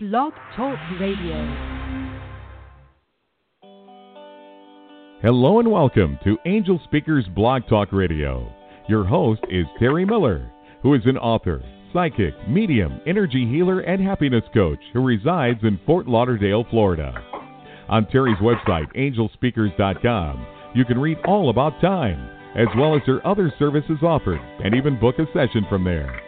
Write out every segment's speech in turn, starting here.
Blog Talk Radio. Hello and welcome to Angel Speakers Blog Talk Radio. Your host is Terry Miller, who is an author, psychic, medium, energy healer, and happiness coach who resides in Fort Lauderdale, Florida. On Terry's website, angelspeakers.com, you can read all about time, as well as her other services offered, and even book a session from there.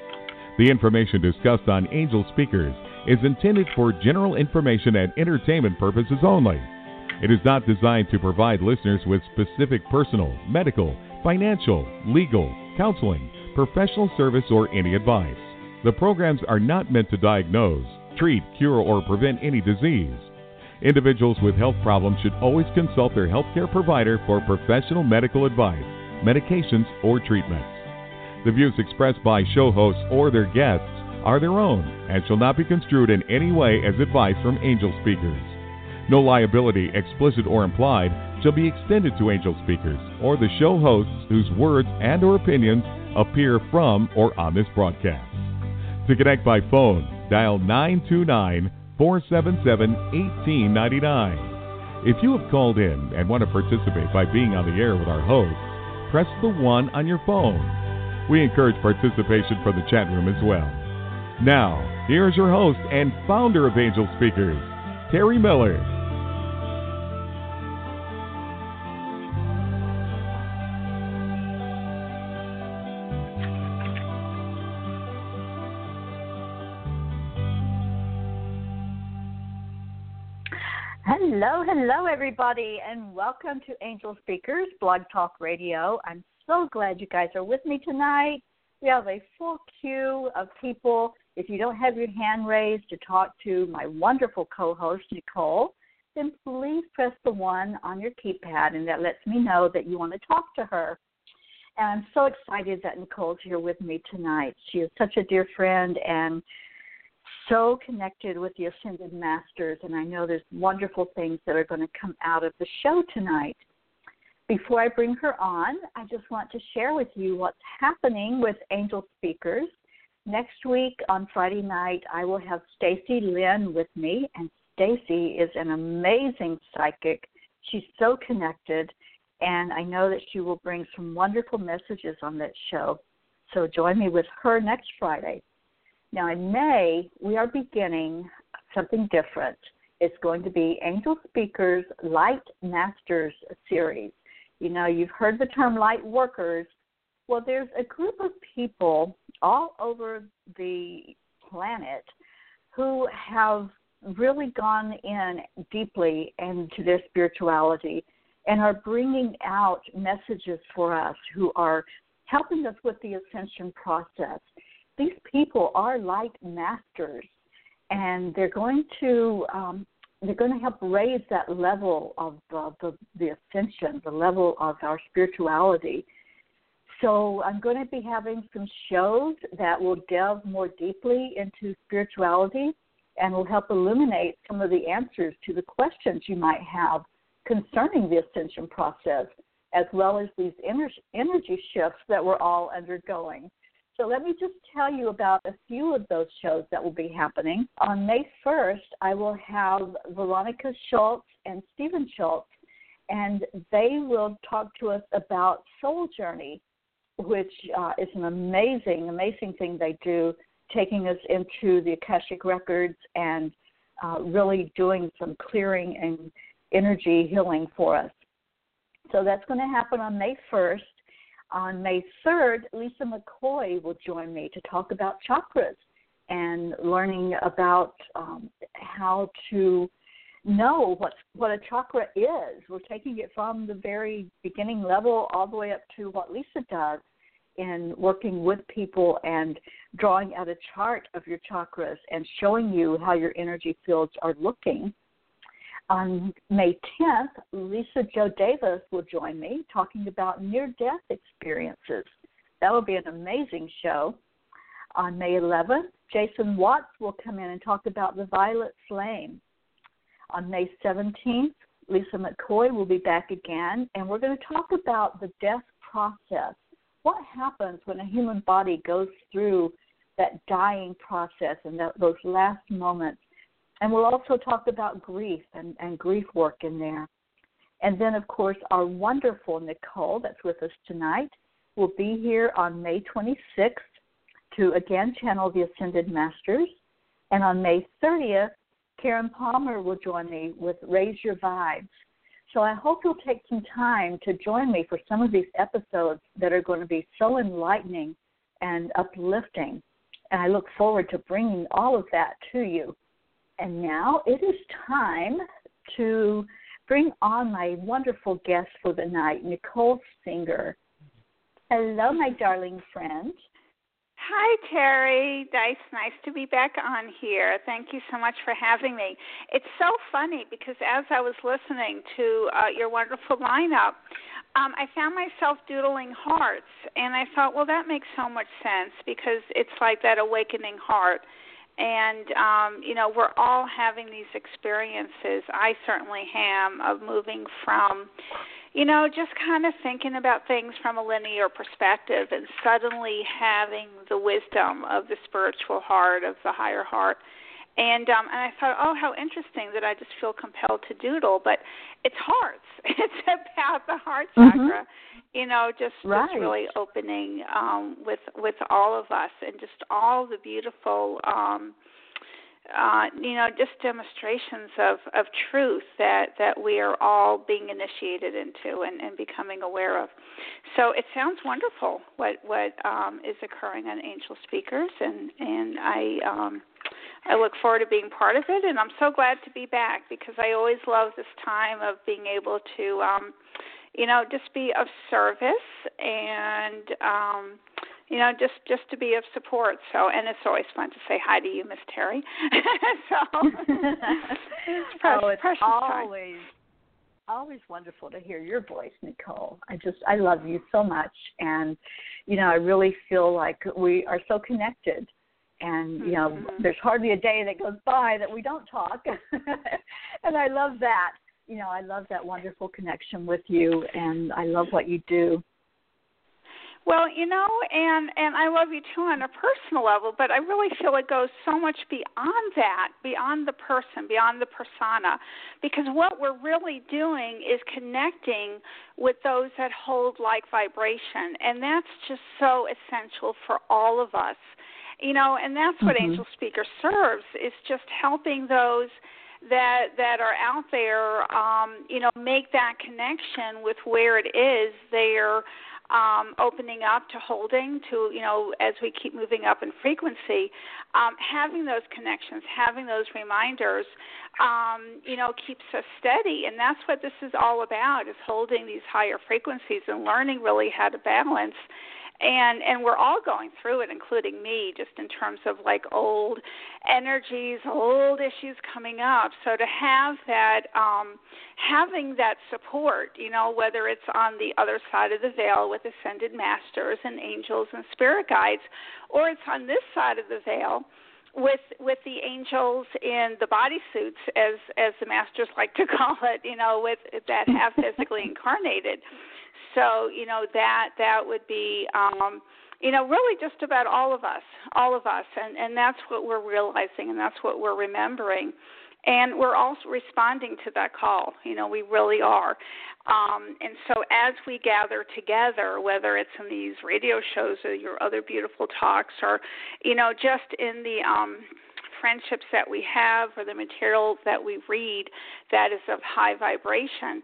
The information discussed on Angel Speakers is intended for general information and entertainment purposes only. It is not designed to provide listeners with specific personal, medical, financial, legal, counseling, professional service, or any advice. The programs are not meant to diagnose, treat, cure, or prevent any disease. Individuals with health problems should always consult their healthcare provider for professional medical advice, medications, or treatments. The views expressed by show hosts or their guests are their own and shall not be construed in any way as advice from angel speakers. No liability, explicit or implied, shall be extended to angel speakers or the show hosts whose words and or opinions appear from or on this broadcast. To connect by phone, dial 929 477 1899. If you have called in and want to participate by being on the air with our host, press the 1 on your phone. We encourage participation from the chat room as well. Now, here's your host and founder of Angel Speakers, Terry Miller. Hello, hello, everybody, and welcome to Angel Speakers Blog Talk Radio. I'm so glad you guys are with me tonight. We have a full queue of people. If you don't have your hand raised to talk to my wonderful co host, Nicole, then please press the one on your keypad, and that lets me know that you want to talk to her. And I'm so excited that Nicole's here with me tonight. She is such a dear friend and so connected with the Ascended Masters, and I know there's wonderful things that are going to come out of the show tonight. Before I bring her on, I just want to share with you what's happening with Angel Speakers. Next week on Friday night, I will have Stacy Lynn with me, and Stacy is an amazing psychic. She's so connected, and I know that she will bring some wonderful messages on that show. So join me with her next Friday. Now, in May, we are beginning something different. It's going to be Angel Speakers Light Masters series. You know, you've heard the term light workers. Well, there's a group of people all over the planet who have really gone in deeply into their spirituality and are bringing out messages for us who are helping us with the ascension process. These people are light masters, and they're going to um, they're going to help raise that level of the, the ascension, the level of our spirituality. So I'm going to be having some shows that will delve more deeply into spirituality and will help illuminate some of the answers to the questions you might have concerning the ascension process, as well as these energy shifts that we're all undergoing. So let me just tell you about a few of those shows that will be happening. On May 1st, I will have Veronica Schultz and Stephen Schultz, and they will talk to us about Soul Journey, which uh, is an amazing, amazing thing they do, taking us into the Akashic Records and uh, really doing some clearing and energy healing for us. So that's going to happen on May 1st. On May 3rd, Lisa McCoy will join me to talk about chakras and learning about um, how to know what what a chakra is. We're taking it from the very beginning level all the way up to what Lisa does in working with people and drawing out a chart of your chakras and showing you how your energy fields are looking on May 10th, Lisa Jo Davis will join me talking about near death experiences. That will be an amazing show. On May 11th, Jason Watts will come in and talk about the violet flame. On May 17th, Lisa McCoy will be back again, and we're going to talk about the death process. What happens when a human body goes through that dying process and that, those last moments And we'll also talk about grief and, and grief work in there. And then, of course, our wonderful Nicole that's with us tonight will be here on May 26th to again channel the Ascended Masters. And on May 30th, Karen Palmer will join me with Raise Your Vibes. So I hope you'll take some time to join me for some of these episodes that are going to be so enlightening and uplifting. And I look forward to bringing all of that to you. And now it is time to bring on my wonderful guest for the night, Nicole Singer. Hello, my darling friend. Hi, Terry. Nice, nice to be back on here. Thank you so much for having me. It's so funny because as I was listening to uh, your wonderful lineup, um, I found myself doodling hearts, and I thought, well, that makes so much sense because it's like that awakening heart. And um, you know, we're all having these experiences. I certainly am of moving from you know, just kind of thinking about things from a linear perspective and suddenly having the wisdom of the spiritual heart, of the higher heart. And um and I thought, oh, how interesting that I just feel compelled to doodle, but it's hearts. It's about the heart mm-hmm. chakra. Mm-hmm. You know, just, right. just really opening um with with all of us and just all the beautiful um uh, you know, just demonstrations of, of truth that, that we are all being initiated into and, and becoming aware of. So it sounds wonderful what what um, is occurring on Angel Speakers, and and I um, I look forward to being part of it, and I'm so glad to be back because I always love this time of being able to, um, you know, just be of service and. Um, you know, just just to be of support. So, and it's always fun to say hi to you, Miss Terry. so, it's precious, oh, it's precious always time. always wonderful to hear your voice, Nicole. I just I love you so much, and you know, I really feel like we are so connected. And you know, mm-hmm. there's hardly a day that goes by that we don't talk, and I love that. You know, I love that wonderful connection with you, and I love what you do well, you know, and and I love you too on a personal level, but I really feel it goes so much beyond that, beyond the person, beyond the persona, because what we're really doing is connecting with those that hold like vibration, and that's just so essential for all of us. You know, and that's what mm-hmm. Angel Speaker serves is just helping those that that are out there um you know make that connection with where it is they're um, opening up to holding to you know as we keep moving up in frequency um, having those connections having those reminders um, you know keeps us steady. And that's what this is all about is holding these higher frequencies and learning really how to balance and and we're all going through it including me just in terms of like old energies old issues coming up. So to have that um having that support you know whether it's on the other side of the veil with ascended masters and angels and spirit guides or it's on this side of the veil with with the angels in the bodysuits as as the masters like to call it you know with that have physically incarnated so you know that that would be um, you know really just about all of us, all of us, and and that's what we're realizing, and that's what we're remembering. And we're also responding to that call. You know, we really are. Um, and so, as we gather together, whether it's in these radio shows or your other beautiful talks, or you know, just in the um, friendships that we have or the material that we read that is of high vibration,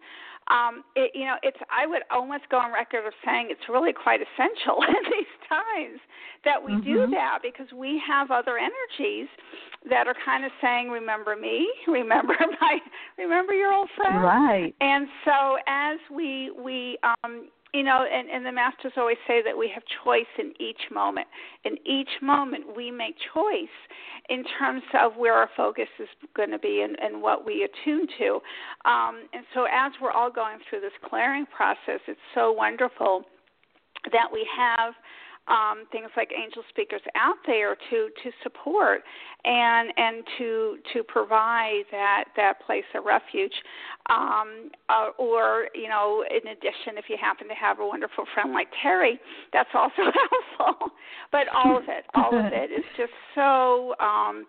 um, it, you know, it's I would almost go on record of saying it's really quite essential in these times that we mm-hmm. do that because we have other energies that are kind of saying, "Remember me, remember my, remember your old friend." Right. And so as we we um, you know, and, and the masters always say that we have choice in each moment. In each moment, we make choice in terms of where our focus is going to be and, and what we attune to. Um, and so, as we're all going through this clearing process, it's so wonderful that we have um, things like angel speakers out there to to support and and to to provide that that place of refuge um, uh, or you know in addition if you happen to have a wonderful friend like Terry that's also helpful but all of it all of it is just so um,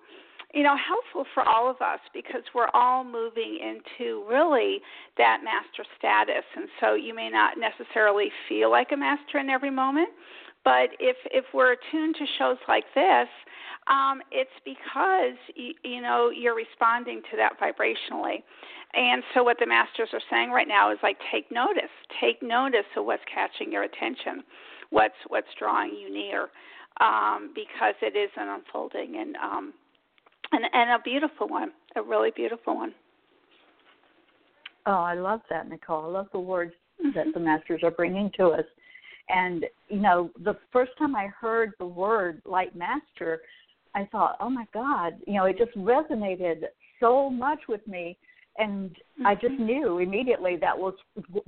you know, helpful for all of us because we're all moving into really that master status. And so you may not necessarily feel like a master in every moment, but if if we're attuned to shows like this, um, it's because you, you know you're responding to that vibrationally. And so what the masters are saying right now is like take notice, take notice of what's catching your attention, what's what's drawing you near, um, because it is an unfolding and um, and and a beautiful one, a really beautiful one. Oh, I love that, Nicole. I love the words mm-hmm. that the masters are bringing to us. And you know, the first time I heard the word light master, I thought, "Oh my God!" You know, it just resonated so much with me, and mm-hmm. I just mm-hmm. knew immediately that was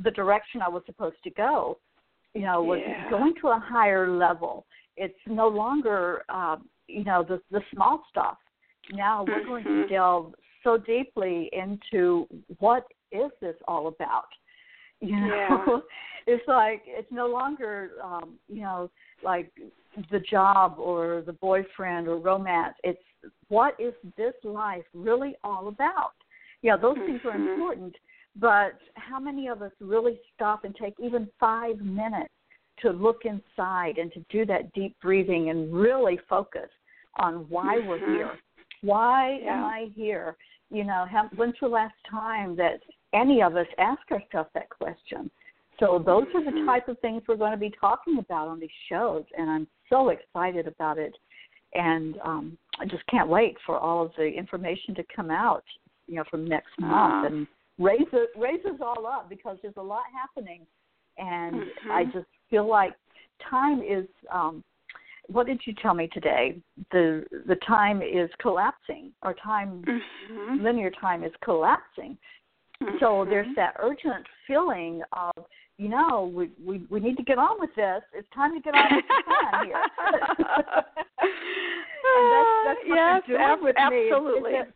the direction I was supposed to go. You know, was yeah. going to a higher level. It's no longer, uh, you know, the the small stuff. Now we're going to Mm-hmm. delve so deeply into what is this all about. You know, Yeah. it's like it's no longer, um, you know, like the job or the boyfriend or romance. It's what is this life really all about? Yeah, those things are Mhm. important, but how many of us really stop and take even five minutes to look inside and to do that deep breathing and really focus on why we're Mhm. here? Why am I here? You know, how, when's the last time that any of us ask ourselves that question? So those are the Mhm. type of things we're going to be talking about on these shows, and I'm so excited about it. And um, I just can't wait for all of the information to come out, you know, from next Ah. month and raise it raise us all up because there's a lot happening, and I Mhm. just feel like time is. Um, what did you tell me today? The the time is collapsing, or time Mhm. linear time is collapsing. So Mhm. there's that urgent feeling of, you know, we we we need to get on with this. It's time to get on with the plan here. and that's that's what yes, doing ab- with me. It's- absolutely. It's, that,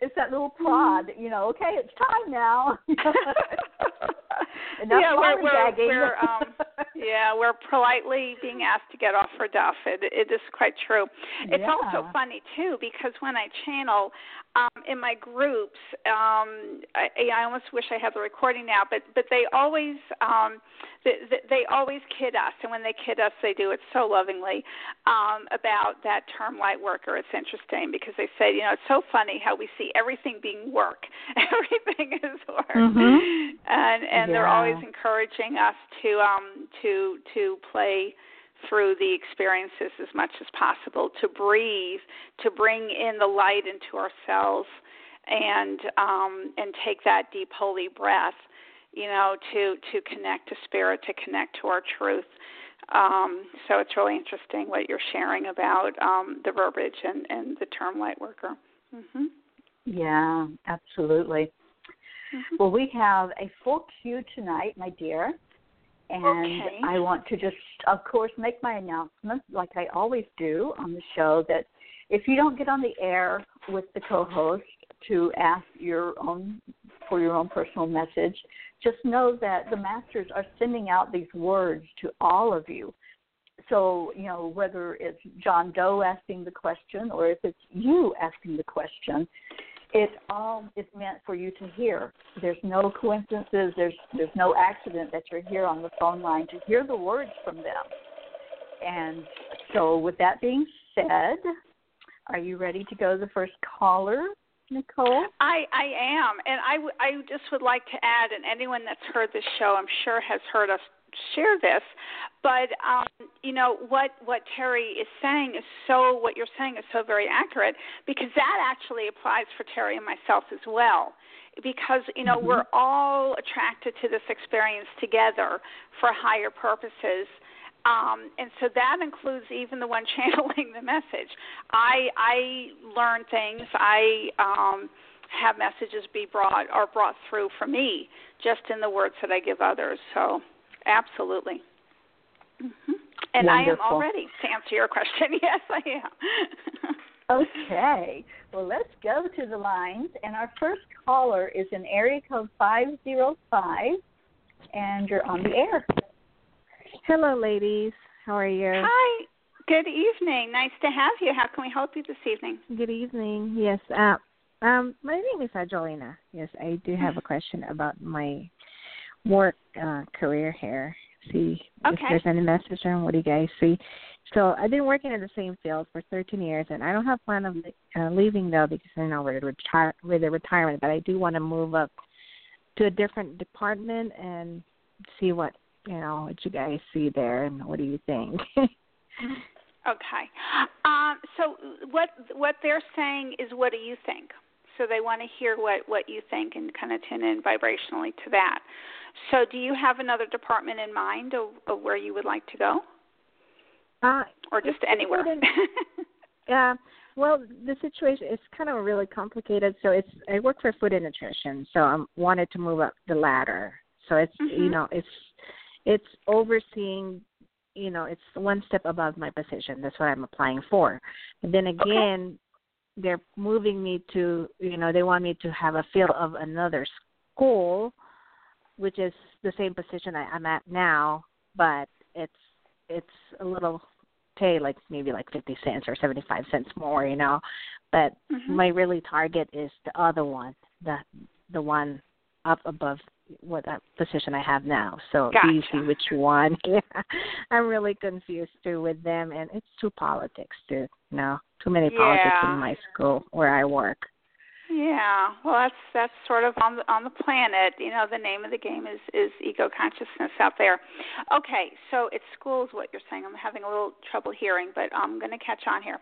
it's that little prod, you know. Okay, it's time now. Enough yeah, we're, we're, we're um, yeah, we're politely being asked to get off for duff. It, it is quite true. It's Yeah. also funny too because when I channel um, in my groups, um, I, I almost wish I had the recording now, but but they always um, they, they always kid us, and when they kid us, they do it so lovingly um, about that term light worker. It's interesting because they say, you know, it's so funny how we see everything being work, everything is work, Mhm. and and they're Yeah. Always encouraging us to um to to play through the experiences as much as possible to breathe to bring in the light into ourselves and um and take that deep holy breath you know to to connect to spirit to connect to our truth. Um so it's really interesting what you're sharing about um the verbiage and and the term light worker mhm Yeah, absolutely. Mhm. Well, we have a full queue tonight, my dear. And Okay. I want to just, of course, make my announcement, like I always do on the show, that if you don't get on the air with the co host to ask your own, for your own personal message, just know that the masters are sending out these words to all of you. So, you know, whether it's John Doe asking the question or if it's you asking the question, it all is meant for you to hear. There's no coincidences. There's there's no accident that you're here on the phone line to hear the words from them. And so, with that being said, are you ready to go to the first caller, Nicole? I I am, and I w- I just would like to add, and anyone that's heard this show, I'm sure has heard us share this, but um, you know what what Terry is saying is so what you're saying is so very accurate because that actually applies for Terry and myself as well. Because you know Mhm. we're all attracted to this experience together for higher purposes. Um, and so that includes even the one channeling the message. I I learn things. I um, have messages be brought or brought through for me just in the words that I give others. So absolutely. hmm And I am Wonderful. all ready to answer your question. Yes, I am. Okay. Well, let's go to the lines. And our first caller is in area code 505, and you're on the air. Hello, ladies. How are you? Hi. Good evening. Nice to have you. How can we help you this evening? Good evening. Yes. Uh, um, my name is Angelina. Yes, I do have a question about my work uh, career here. See okay. if there's any message on what do you guys see. So I've been working in the same field for 13 years, and I don't have plan of uh, leaving though because I know with retire with the retirement, but I do want to move up to a different department and see what you know what you guys see there and what do you think. okay. Um, so what what they're saying is, what do you think? So they want to hear what what you think and kind of tune in vibrationally to that. So do you have another department in mind of, of where you would like to go? Uh, or just anywhere? Yeah. Well, the situation is kind of really complicated. So it's I work for food and nutrition, so I wanted to move up the ladder. So it's mm-hmm. you know it's it's overseeing you know it's one step above my position. That's what I'm applying for. And then again. They're moving me to you know they want me to have a feel of another school, which is the same position I, I'm at now, but it's it's a little pay like maybe like 50 cents or 75 cents more, you know. But mm-hmm. my really target is the other one, the the one up above what that position I have now. So gotcha. you see which one. yeah. I'm really confused too with them and it's too politics too. You know, too many yeah. politics in my school where I work. Yeah, well, that's that's sort of on the on the planet. You know, the name of the game is is ego consciousness out there. Okay, so it's schools. What you're saying, I'm having a little trouble hearing, but I'm going to catch on here.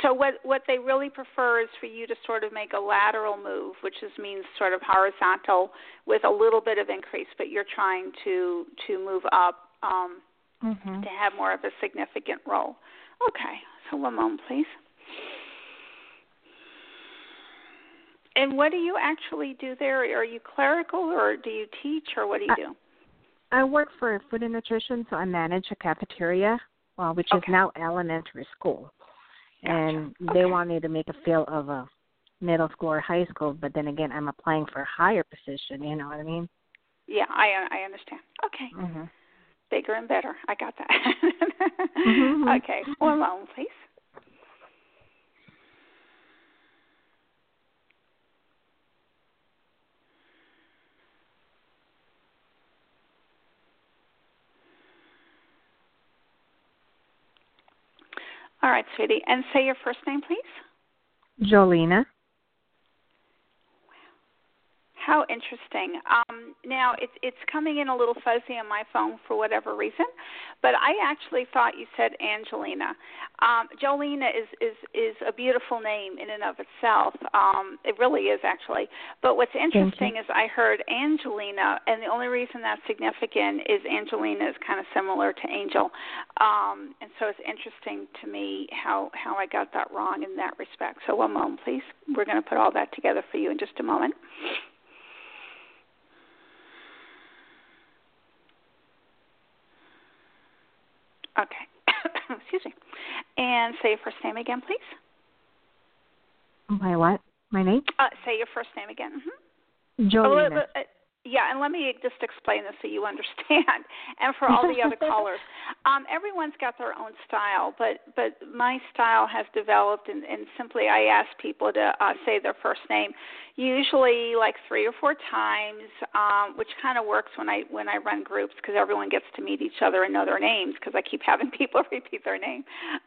So what what they really prefer is for you to sort of make a lateral move, which is means sort of horizontal with a little bit of increase, but you're trying to to move up um, mm-hmm. to have more of a significant role. Okay, so one moment, please. And what do you actually do there? Are you clerical or do you teach or what do you do? I work for food and nutrition, so I manage a cafeteria, well, which okay. is now elementary school. Gotcha. And okay. they want me to make a feel of a middle school or high school, but then again, I'm applying for a higher position. You know what I mean? Yeah, I I understand. Okay. Mm-hmm. Bigger and better. I got that. mm-hmm. Okay. One moment, please. All right, sweetie. And say your first name, please. Jolina. How interesting. Um, now it's it's coming in a little fuzzy on my phone for whatever reason, but I actually thought you said Angelina. Um, Jolina is is is a beautiful name in and of itself. Um, it really is actually. But what's interesting is I heard Angelina, and the only reason that's significant is Angelina is kind of similar to Angel, um, and so it's interesting to me how how I got that wrong in that respect. So one moment, please. We're going to put all that together for you in just a moment. Okay. Excuse me. And say your first name again, please. My what? My name? Uh, say your first name again. Mm-hmm. Jolina. Oh, uh, yeah, and let me just explain this so you understand, and for all the other callers, um, everyone's got their own style, but but my style has developed, and, and simply I ask people to uh, say their first name, usually like three or four times, um, which kind of works when I when I run groups because everyone gets to meet each other and know their names because I keep having people repeat their name.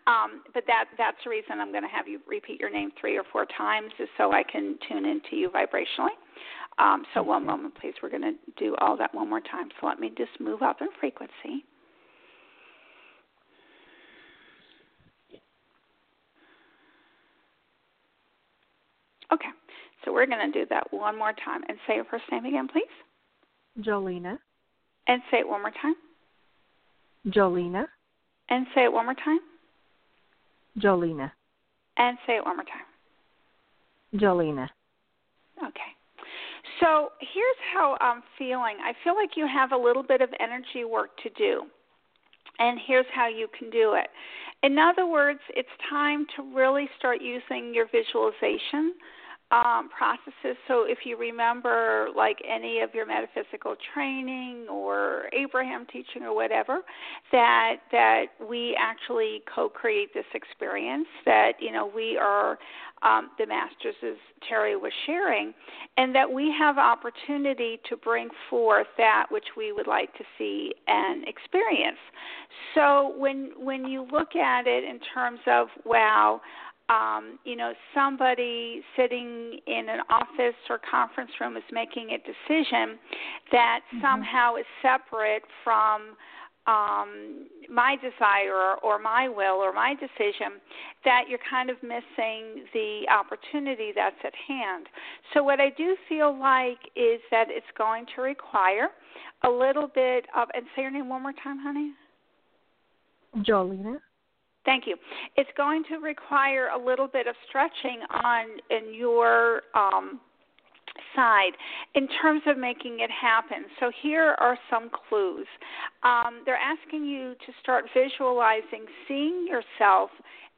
Um, but that that's the reason I'm going to have you repeat your name three or four times, is so I can tune into you vibrationally. Um, so one moment, please. We're going to do all that one more time. So let me just move up in frequency. Okay, so we're going to do that one more time. And say your first name again, please. Jolina. And say it one more time. Jolina. And say it one more time. Jolina. And say it one more time. Jolina. Okay. So here's how I'm feeling. I feel like you have a little bit of energy work to do. And here's how you can do it. In other words, it's time to really start using your visualization um, processes. So if you remember, like any of your metaphysical training or Abraham teaching or whatever, that that we actually co-create this experience. That you know we are um, the masters, as Terry was sharing, and that we have opportunity to bring forth that which we would like to see and experience. So when when you look at it in terms of wow um, you know, somebody sitting in an office or conference room is making a decision that mm-hmm. somehow is separate from um, my desire or my will or my decision, that you're kind of missing the opportunity that's at hand. So, what I do feel like is that it's going to require a little bit of, and say your name one more time, honey. Jolina. Thank you. It's going to require a little bit of stretching on in your um, side in terms of making it happen. So here are some clues. Um, they're asking you to start visualizing, seeing yourself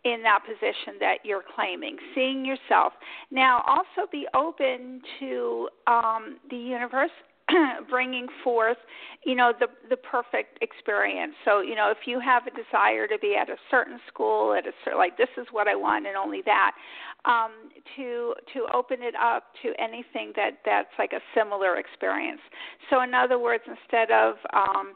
in that position that you're claiming, seeing yourself. Now, also be open to um, the universe bringing forth, you know, the the perfect experience. So, you know, if you have a desire to be at a certain school, at a certain like this is what I want and only that, um, to to open it up to anything that that's like a similar experience. So, in other words, instead of um,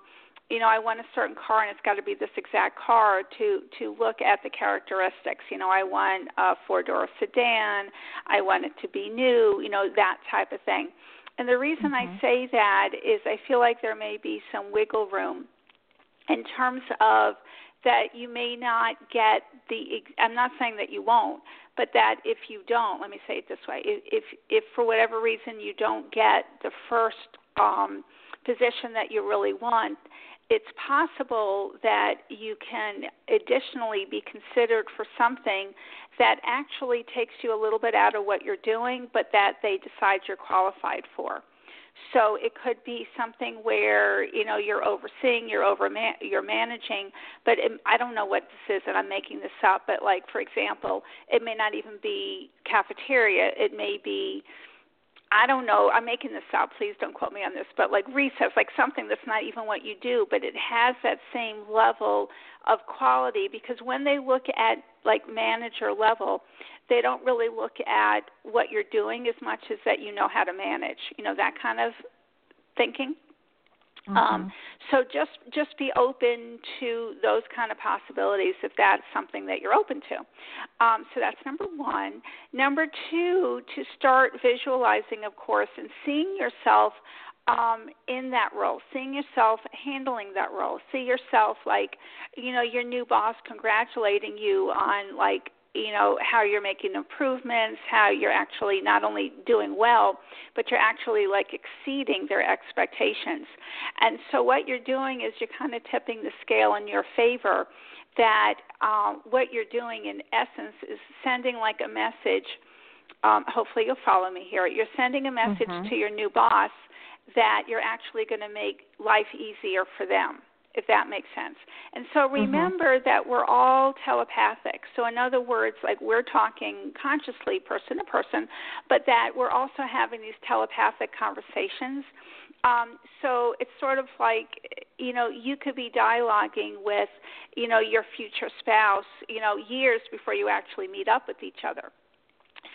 you know, I want a certain car and it's got to be this exact car to to look at the characteristics. You know, I want a four door sedan, I want it to be new, you know, that type of thing. And the reason mm-hmm. I say that is I feel like there may be some wiggle room in terms of that you may not get the I'm not saying that you won't, but that if you don't, let me say it this way, if if for whatever reason you don't get the first um position that you really want, it's possible that you can additionally be considered for something that actually takes you a little bit out of what you're doing, but that they decide you're qualified for. So it could be something where you know you're overseeing, you're over you're managing, but it, I don't know what this is, and I'm making this up. But like for example, it may not even be cafeteria. It may be I don't know. I'm making this up. Please don't quote me on this. But like recess, like something that's not even what you do, but it has that same level of quality because when they look at like manager level, they don't really look at what you're doing as much as that you know how to manage. You know that kind of thinking. Mm-hmm. Um, so just just be open to those kind of possibilities if that's something that you're open to. Um, so that's number one. Number two, to start visualizing, of course, and seeing yourself um, in that role, seeing yourself handling that role. See yourself like, you know, your new boss congratulating you on like you know how you're making improvements how you're actually not only doing well but you're actually like exceeding their expectations. And so what you're doing is you're kind of tipping the scale in your favor that um, what you're doing in essence is sending like a message um, hopefully you'll follow me here. You're sending a message mm-hmm. to your new boss that you're actually going to make life easier for them if that makes sense. And so mm-hmm. remember mm-hmm. that we're all telepathic. So in other words, like we're talking consciously person to person, but that we're also having these telepathic conversations. Um, so it's sort of like, you know, you could be dialoguing with, you know, your future spouse, you know, years before you actually meet up with each other.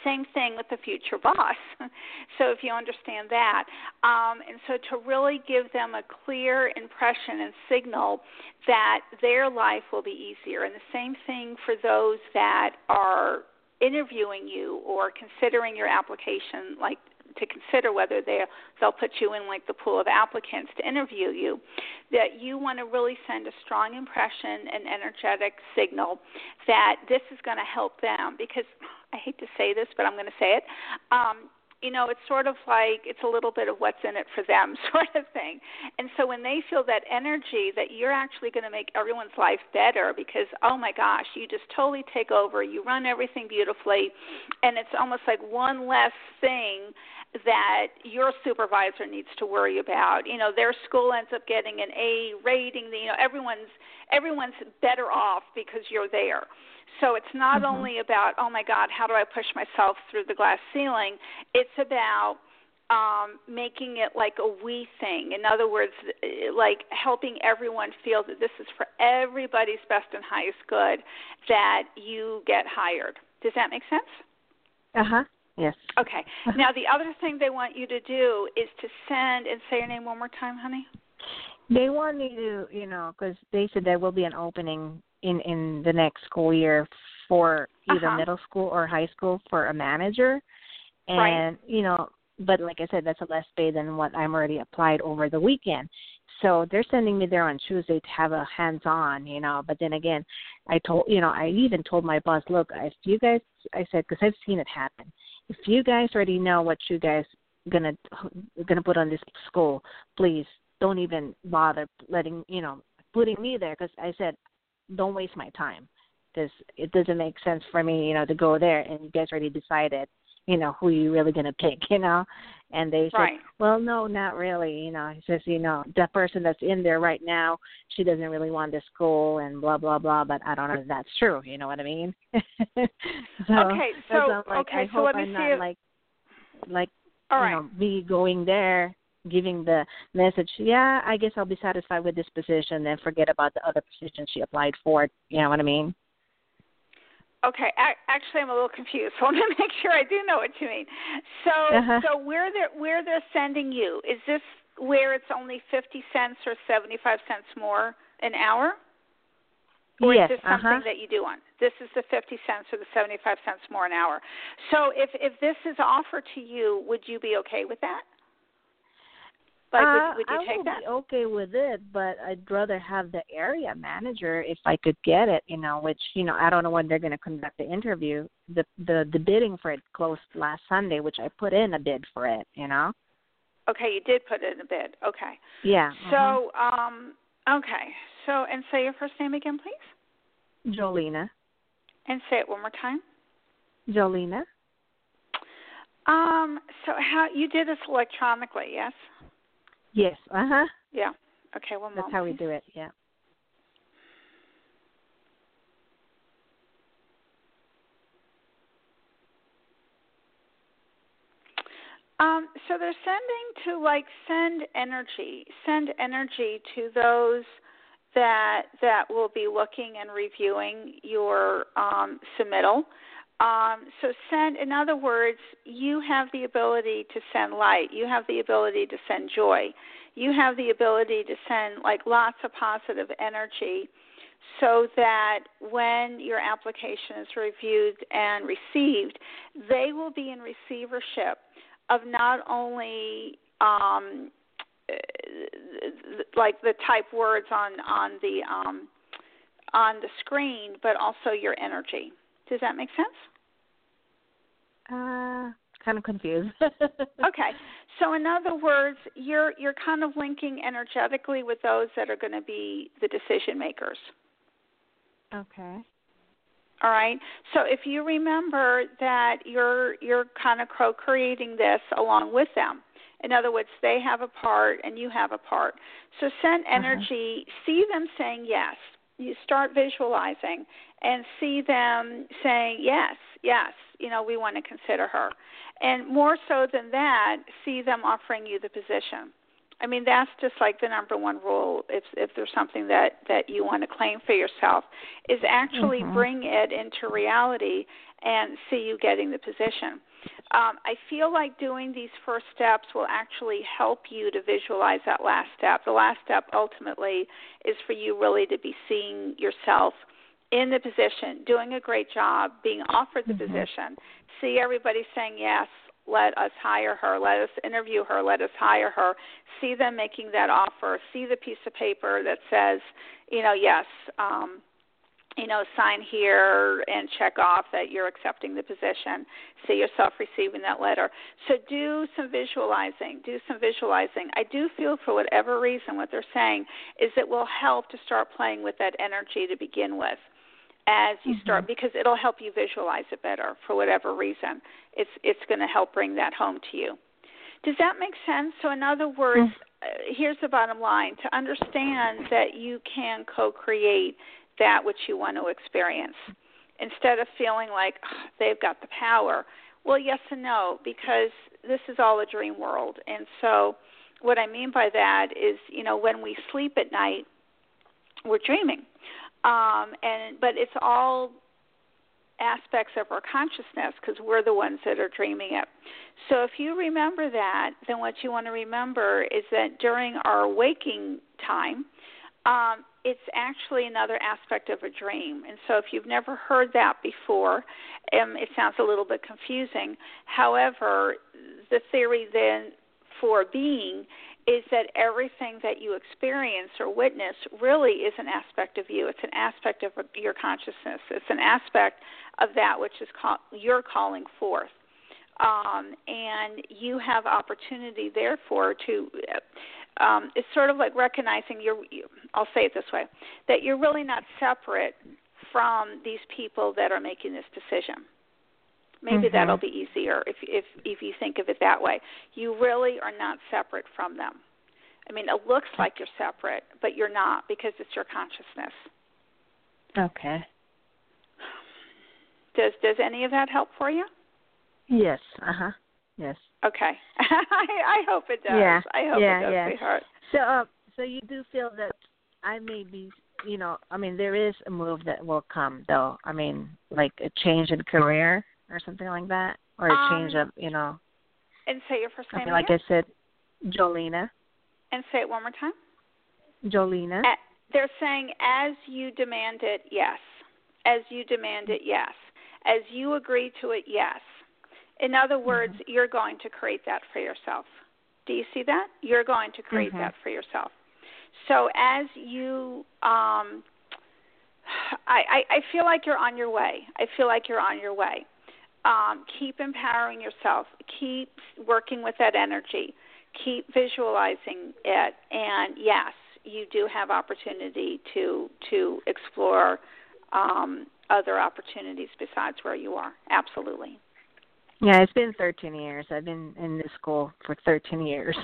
Same thing with the future boss. so if you understand that, um, and so to really give them a clear impression and signal that their life will be easier, and the same thing for those that are interviewing you or considering your application, like to consider whether they they'll put you in like the pool of applicants to interview you that you want to really send a strong impression and energetic signal that this is going to help them because I hate to say this, but I'm going to say it. Um, you know, it's sort of like it's a little bit of what's in it for them sort of thing. And so when they feel that energy that you're actually going to make everyone's life better because oh my gosh, you just totally take over, you run everything beautifully and it's almost like one less thing that your supervisor needs to worry about. You know, their school ends up getting an A rating, you know, everyone's everyone's better off because you're there. So it's not Mhm. only about, oh my God, how do I push myself through the glass ceiling? It's about um, making it like a we thing. In other words, eh, like helping everyone feel that this is for everybody's best and highest good that you get hired. Does that make sense? Uh huh. Yes. Okay. Now the other thing they want you to do is to send and say your name one more time, honey. They want me to, you know, because they said there will be an opening in in the next school year for either Uh-huh. middle school or high school for a manager, and Right. you know, but like I said, that's a less pay than what I'm already applied over the weekend. So they're sending me there on Tuesday to have a hands-on, you know. But then again, I told, you know, I even told my boss, look, if you guys, I said, because I've seen it happen. If you guys already know what you guys gonna gonna put on this school, please don't even bother letting you know putting me there because I said don't waste my time. Because it doesn't make sense for me you know to go there and you guys already decided you know who you really gonna pick you know? And they said Right. well no not really you know? He says you know the person that's in there right now she doesn't really want the school and blah blah blah but I don't know if that's true you know what I mean? So Okay, so- like, okay, I so hope let me I'm see not if- like like All you know, me going there, giving the message, yeah, I guess I'll be satisfied with this position, and forget about the other position she applied for. You know what I mean? Okay, actually, I'm a little confused. So let me make sure I do know what you mean. So, Uh-huh. so where they're where they're sending you is this where it's only fifty cents or seventy five cents more an hour, or yes, is this something uh-huh. that you do want? This is the fifty cents or the seventy five cents more an hour. So, if if this is offered to you, would you be okay with that? Like, uh, would, would you I take that? be okay with it, but I'd rather have the area manager if I could get it. You know, which you know I don't know when they're going to conduct the interview. The the the bidding for it closed last Sunday, which I put in a bid for it. You know. Okay, you did put in a bid. Okay. Yeah. uh-huh. So, um, okay. So, and say your first name again, please. Jolina, And say it one more time. Jolina. Um, so how you did this electronically, yes? Yes. Uh huh. Yeah. Okay, one That's moment. how we do it. Yeah. Um, so they're sending to like send energy, send energy to those that that will be looking and reviewing your um, submittal. Um, so send, in other words, you have the ability to send light. You have the ability to send joy. You have the ability to send like lots of positive energy so that when your application is reviewed and received, they will be in receivership of not only um, like the type words on on the um, on the screen, but also your energy. Does that make sense? Uh, kind of confused. Okay. So in other words, you're you're kind of linking energetically with those that are going to be the decision makers. Okay. All right. So if you remember that you're you're kind of co-creating this along with them. In other words, they have a part and you have a part. So send energy, see them saying yes. You start visualizing and see them saying yes, yes, you know, we want to consider her. And more so than that, see them offering you the position. I mean, that's just like the number one rule. If if there's something that that you want to claim for yourself, is actually Mhm. bring it into reality and see you getting the position. Um, I feel like doing these first steps will actually help you to visualize that last step. The last step ultimately is for you really to be seeing yourself in the position, doing a great job, being offered the Mhm. position, see everybody saying yes, let us hire her, let us interview her, let us hire her, see them making that offer, see the piece of paper that says, you know, yes, um, you know, sign here and check off that you're accepting the position. See yourself receiving that letter. So do some visualizing. Do some visualizing. I do feel for whatever reason what they're saying is it will help to start playing with that energy to begin with as you start because it'll help you visualize it better for whatever reason. It's it's going to help bring that home to you. Does that make sense? So in other words, uh, here's the bottom line: to understand that you can co-create that which you want to experience. instead of feeling like oh, they've got the power. Well, yes and no, because this is all a dream world. And so, what I mean by that is, you know, when we sleep at night, we're dreaming. Um, and but it's all aspects of our consciousness because we're the ones that are dreaming it. So if you remember that, then what you want to remember is that during our waking time, um, it's actually another aspect of a dream. And so if you've never heard that before, um, it sounds a little bit confusing. However, the theory then for being is that everything that you experience or witness really is an aspect of you. It's an aspect of your consciousness. It's an aspect of that which is call, you're calling forth. Um, and you have opportunity, therefore, to. Um, it's sort of like recognizing you're. You, I'll say it this way: that you're really not separate from these people that are making this decision. Maybe mm-hmm. that'll be easier if if if you think of it that way. You really are not separate from them. I mean, it looks like you're separate, but you're not because it's your consciousness. Okay. Does does any of that help for you? Yes. Uh huh. Yes. Okay. I I hope it does. Yeah. I hope yeah, it does, yeah. sweetheart. So, uh, so you do feel that I may be, you know, I mean, there is a move that will come, though. I mean, like a change in career or something like that, or a um, change of, you know. And say your first name like again. I said, Jolina. And say it one more time. Jolina. They're saying as you demand it, yes. As you demand it, yes. As you agree to it, yes. In other words, Mm-hmm. you're going to create that for yourself. Do you see that? You're going to create Mhm. that for yourself. So as you um I, I, I feel like you're on your way. I feel like you're on your way. Um, keep empowering yourself. Keep working with that energy. Keep visualizing it. And yes, you do have opportunity to to explore um, other opportunities besides where you are. Absolutely. Yeah, it's been 13 years. I've been in this school for 13 years.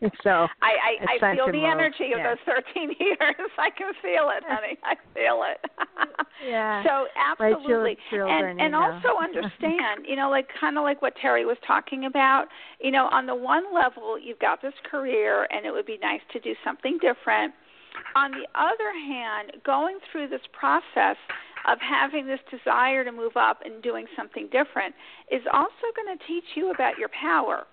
so I I, I feel the move. energy of those 13 years. I can feel it, honey. I feel it. yeah. So absolutely, children, and and know. also understand, you know, like kind of like what Terry was talking about. You know, on the one level, you've got this career, and it would be nice to do something different. On the other hand, going through this process of having this desire to move up and doing something different is also going to teach you about your power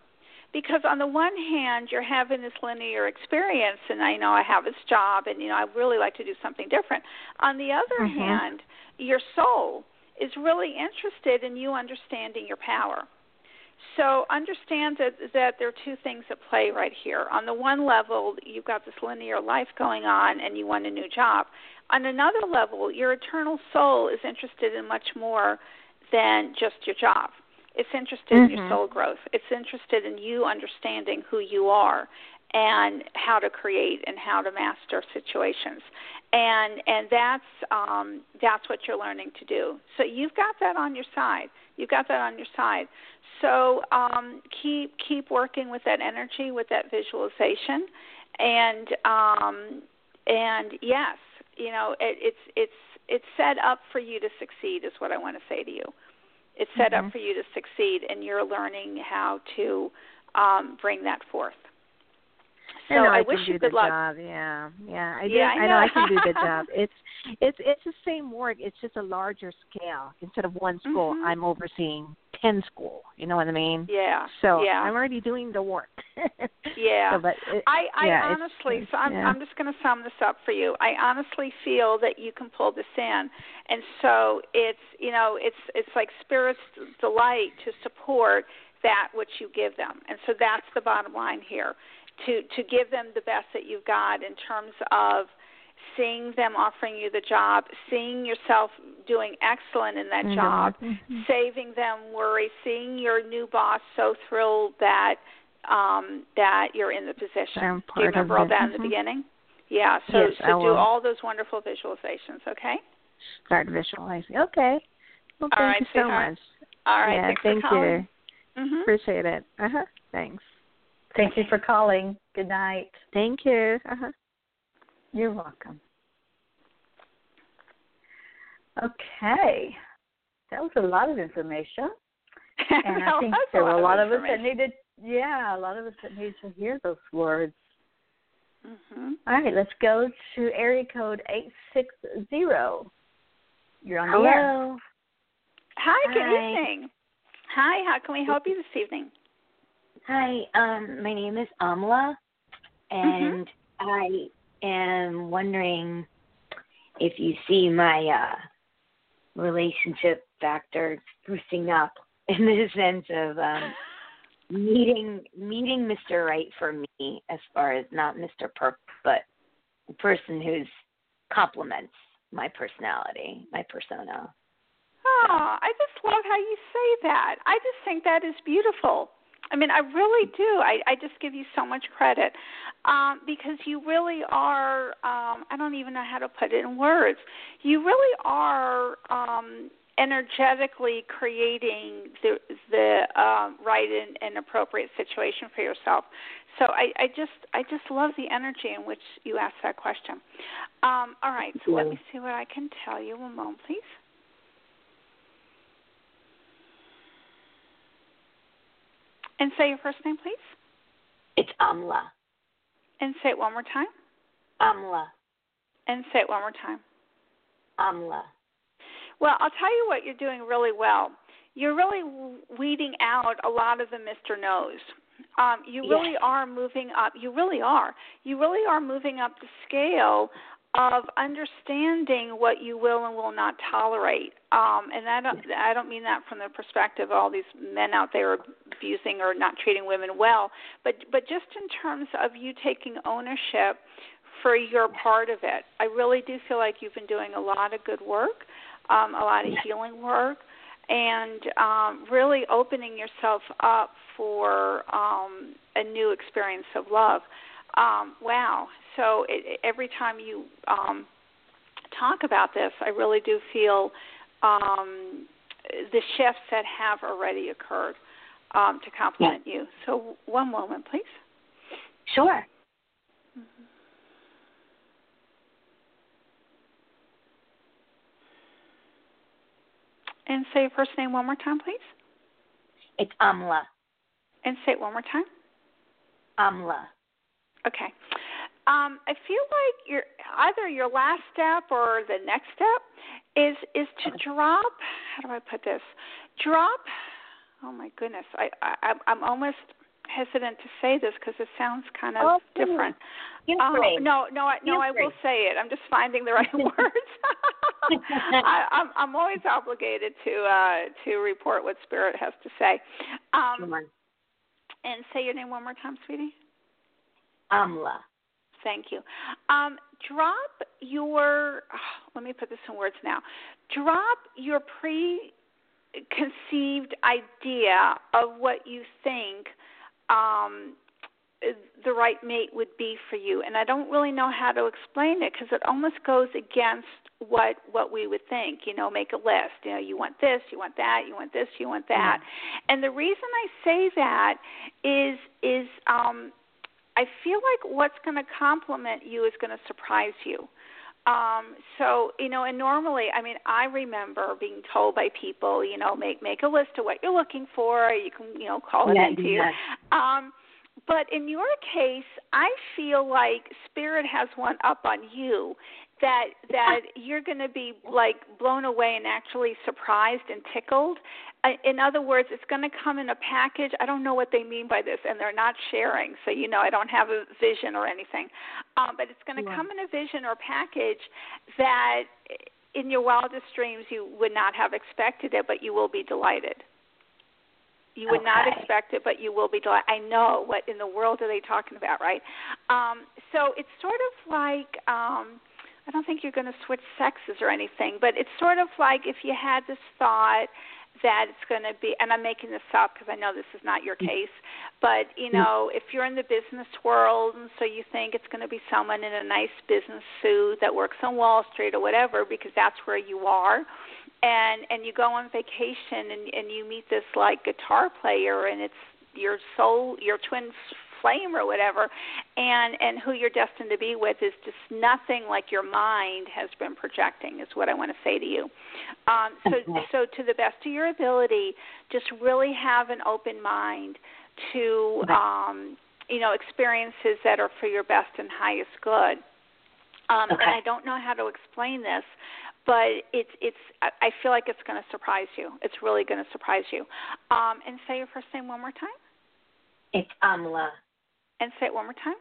because on the one hand you're having this linear experience and I know I have this job and you know I really like to do something different. On the other Mhm. hand, your soul is really interested in you understanding your power. So understand that that there are two things at play right here. On the one level, you've got this linear life going on and you want a new job. On another level, your eternal soul is interested in much more than just your job. It's interested in your Mhm. soul growth. It's interested in you understanding who you are and how to create and how to master situations. And and that's um that's what you're learning to do. So you've got that on your side. You've got that on your side. So um keep keep working with that energy, with that visualization and um and yes, you know, it, it's it's it's set up for you to succeed is what I want to say to you. It's set Mhm. up for you to succeed and you're learning how to um bring that forth. I know I, wish can you do good luck. job. Yeah, yeah. I do. Yeah, I I know I can do the job. It's it's it's the same work. It's just a larger scale. Instead of one school, Mhm. I'm overseeing ten school. You know what I mean? Yeah. So yeah. I'm already doing the work. Yeah. So, but it, I, I yeah, honestly, it's- so I'm, yeah. I'm just going to sum this up for you. I honestly feel that you can pull this in, and so it's, you know, it's it's like spirit's delight to support that which you give them, and so that's the bottom line here, to to give them the best that you've got in terms of seeing them offering you the job, seeing yourself doing excellent in that Mhm. job, Mhm. saving them worry, seeing your new boss so thrilled that um that you're in the position. Do you remember all that in the Mhm. beginning? Yeah, so Yes, so do all those wonderful visualizations, okay? Start visualizing. Okay. Well, thank right, you so much. All right, yeah, thank you. Mhm. Appreciate it. Uh huh. Thanks. Thank you for calling. Good night. Thank you. Uh huh. You're welcome. Okay. that was a lot of information. And I think there were a lot of us that needed, yeah, a lot of us that needed to hear those words. Mhm. All right, let's go to area code 860. You're on the air. Hello. Hi, good Hi. evening. Hi, how can we help you this evening? Hi. Um, my name is Amla, Mm-hmm. and I am wondering if you see my uh, relationship factor boosting up in the sense of um, meeting meeting Mr. Right for me, as far as not Mr. Perk, but the person who's complements my personality, my persona. Oh, I just love how you say that. I just think that is beautiful. I mean, I really do. I, I just give you so much credit um, because you really are. Um, I don't even know how to put it in words. You really are um, energetically creating the the um, right and, and appropriate situation for yourself. So I, I just I just love the energy in which you asked that question. Um, all right, so let me see what I can tell you. One moment, please. And say your first name, please. It's Amla. And say it one more time. Amla. And say it one more time. Amla. Well, I'll tell you what you're doing really well. You're really weeding out a lot of the Mr. No's. Um, you really are moving up. You really are. You really are moving up the scale of understanding what you will and will not tolerate. Um, and I don't, I don't mean that from the perspective of all these men out there abusing or not treating women well, but but just in terms of you taking ownership for your part of it. I really do feel like you've been doing a lot of good work, um, a lot of healing work, and um, really opening yourself up for um, a new experience of love. Um, wow. So it, every time you um, talk about this, I really do feel um, the shifts that have already occurred um, to compliment you. So one moment, please. Sure. And say your first name one more time, please. It's Amla. And say it one more time. Amla. Okay. Um, I feel like your either your last step or the next step is is to drop. How do I put this? Drop. Oh my goodness, I, I I'm almost hesitant to say this because it sounds kind of Oh, different. Feel Oh, no, no, I, no, I will free. say it. I'm just finding the right words. I, I'm I'm always obligated to uh to report what spirit has to say. Um, and say your name one more time, sweetie. Amla. Thank you. Um, drop your, let me put this in words now. Drop your preconceived idea of what you think um, the right mate would be for you. And I don't really know how to explain it because it almost goes against what what we would think you know make a list you know you want this you want that you want this you want that and the reason i say that is is um I feel like what's going to complement you is going to surprise you. Um, so you know, and normally, I mean, I remember being told by people, you know, make make a list of what you're looking for. You can, you know, call it Yeah, into you. Um, but in your case, I feel like spirit has one up on you that that you're going to be like blown away and actually surprised and tickled. In other words, it's going to come in a package. I don't know what they mean by this, and they're not sharing, so you know I don't have a vision or anything. Um, but it's going to Right. come in a vision or package that, in your wildest dreams, you would not have expected it, but you will be delighted. You would not expect it, but you will be delighted. I know what in the world are they talking about, right? Um, so it's sort of like um, I don't think you're going to switch sexes or anything, but it's sort of like if you had this thought that it's going to be, and I'm making this up because I know this is not your mm. case, but you mm. know, if you're in the business world and so you think it's going to be someone in a nice business suit that works on Wall Street or whatever because that's where you are, and and you go on vacation and and you meet this like guitar player and it's your soul, your twin flame or whatever and and who you're destined to be with is just nothing like your mind has been projecting is what I want to say to you. Um so okay. so to the best of your ability, just really have an open mind to um you know experiences that are for your best and highest good. Um Okay. and I don't know how to explain this, but it's it's I feel like it's going to surprise you. It's really going to surprise you. Um, and say your first name one more time. It's Amla. And say it one more time.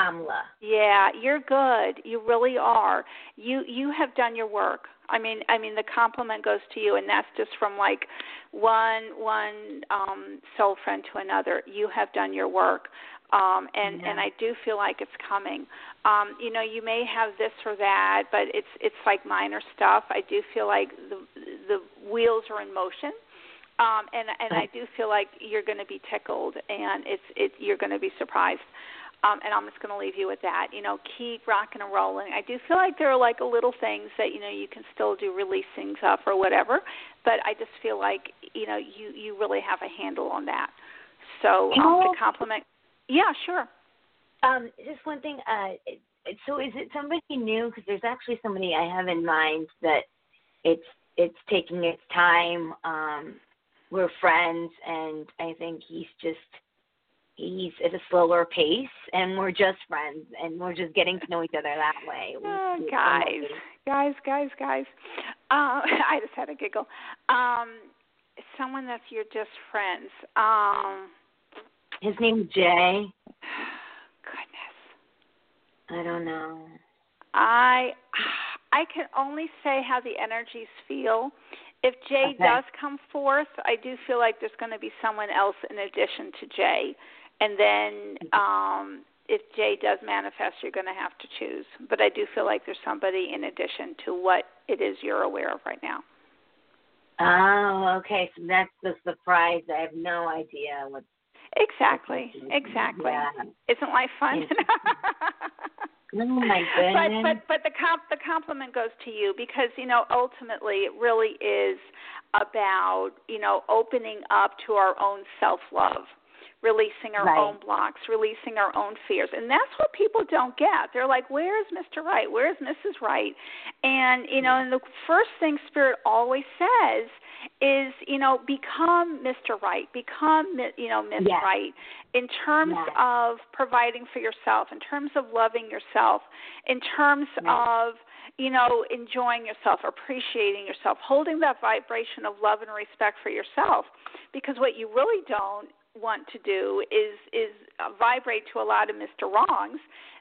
Amla. Yeah, you're good. You really are. You you have done your work. I mean, I mean the compliment goes to you, and that's just from like one one um, soul friend to another. You have done your work, um, and Yeah. and I do feel like it's coming. Um, you know, you may have this or that, but it's it's like minor stuff. I do feel like the the wheels are in motion. Um, and and I do feel like you're going to be tickled, and it's it you're going to be surprised. Um, and I'm just going to leave you with that. You know, keep rocking and rolling. I do feel like there are like little things that you know you can still do, release things up or whatever. But I just feel like you know you you really have a handle on that. So um, to compliment, yeah, sure. Um, just one thing. Uh, it- it- so is it somebody new? Because there's actually somebody I have in mind that it's it's taking its time. Um, we're friends, and I think he's just he's at a slower pace, and we're just friends, and we're just getting to know each other that way. Oh, we- guys, guys, guys, guys. Uh, I just had a giggle. Um, someone that's your just friends. Um, His name's Jay. goodness. I don't know. I I can only say how the energies feel. If Jay Okay. does come forth, I do feel like there's going to be someone else in addition to Jay. And then um if Jay does manifest, you're going to have to choose. But I do feel like there's somebody in addition to what it is you're aware of right now. Oh, okay. So that's the surprise. I have no idea what. Exactly. Exactly. Yeah. Isn't life fun? Oh my but but but the comp the compliment goes to you because you know ultimately it really is about you know opening up to our own self love releasing our Right. own blocks releasing our own fears and that's what people don't get they're like where's mr right where's mrs right and you know and the first thing spirit always says is you know become mr right become you know miss Yes. right in terms Yes. of providing for yourself in terms of loving yourself in terms Right. of you know enjoying yourself appreciating yourself holding that vibration of love and respect for yourself because what you really don't want to do is is uh, vibrate to a lot of Mr. Wrongs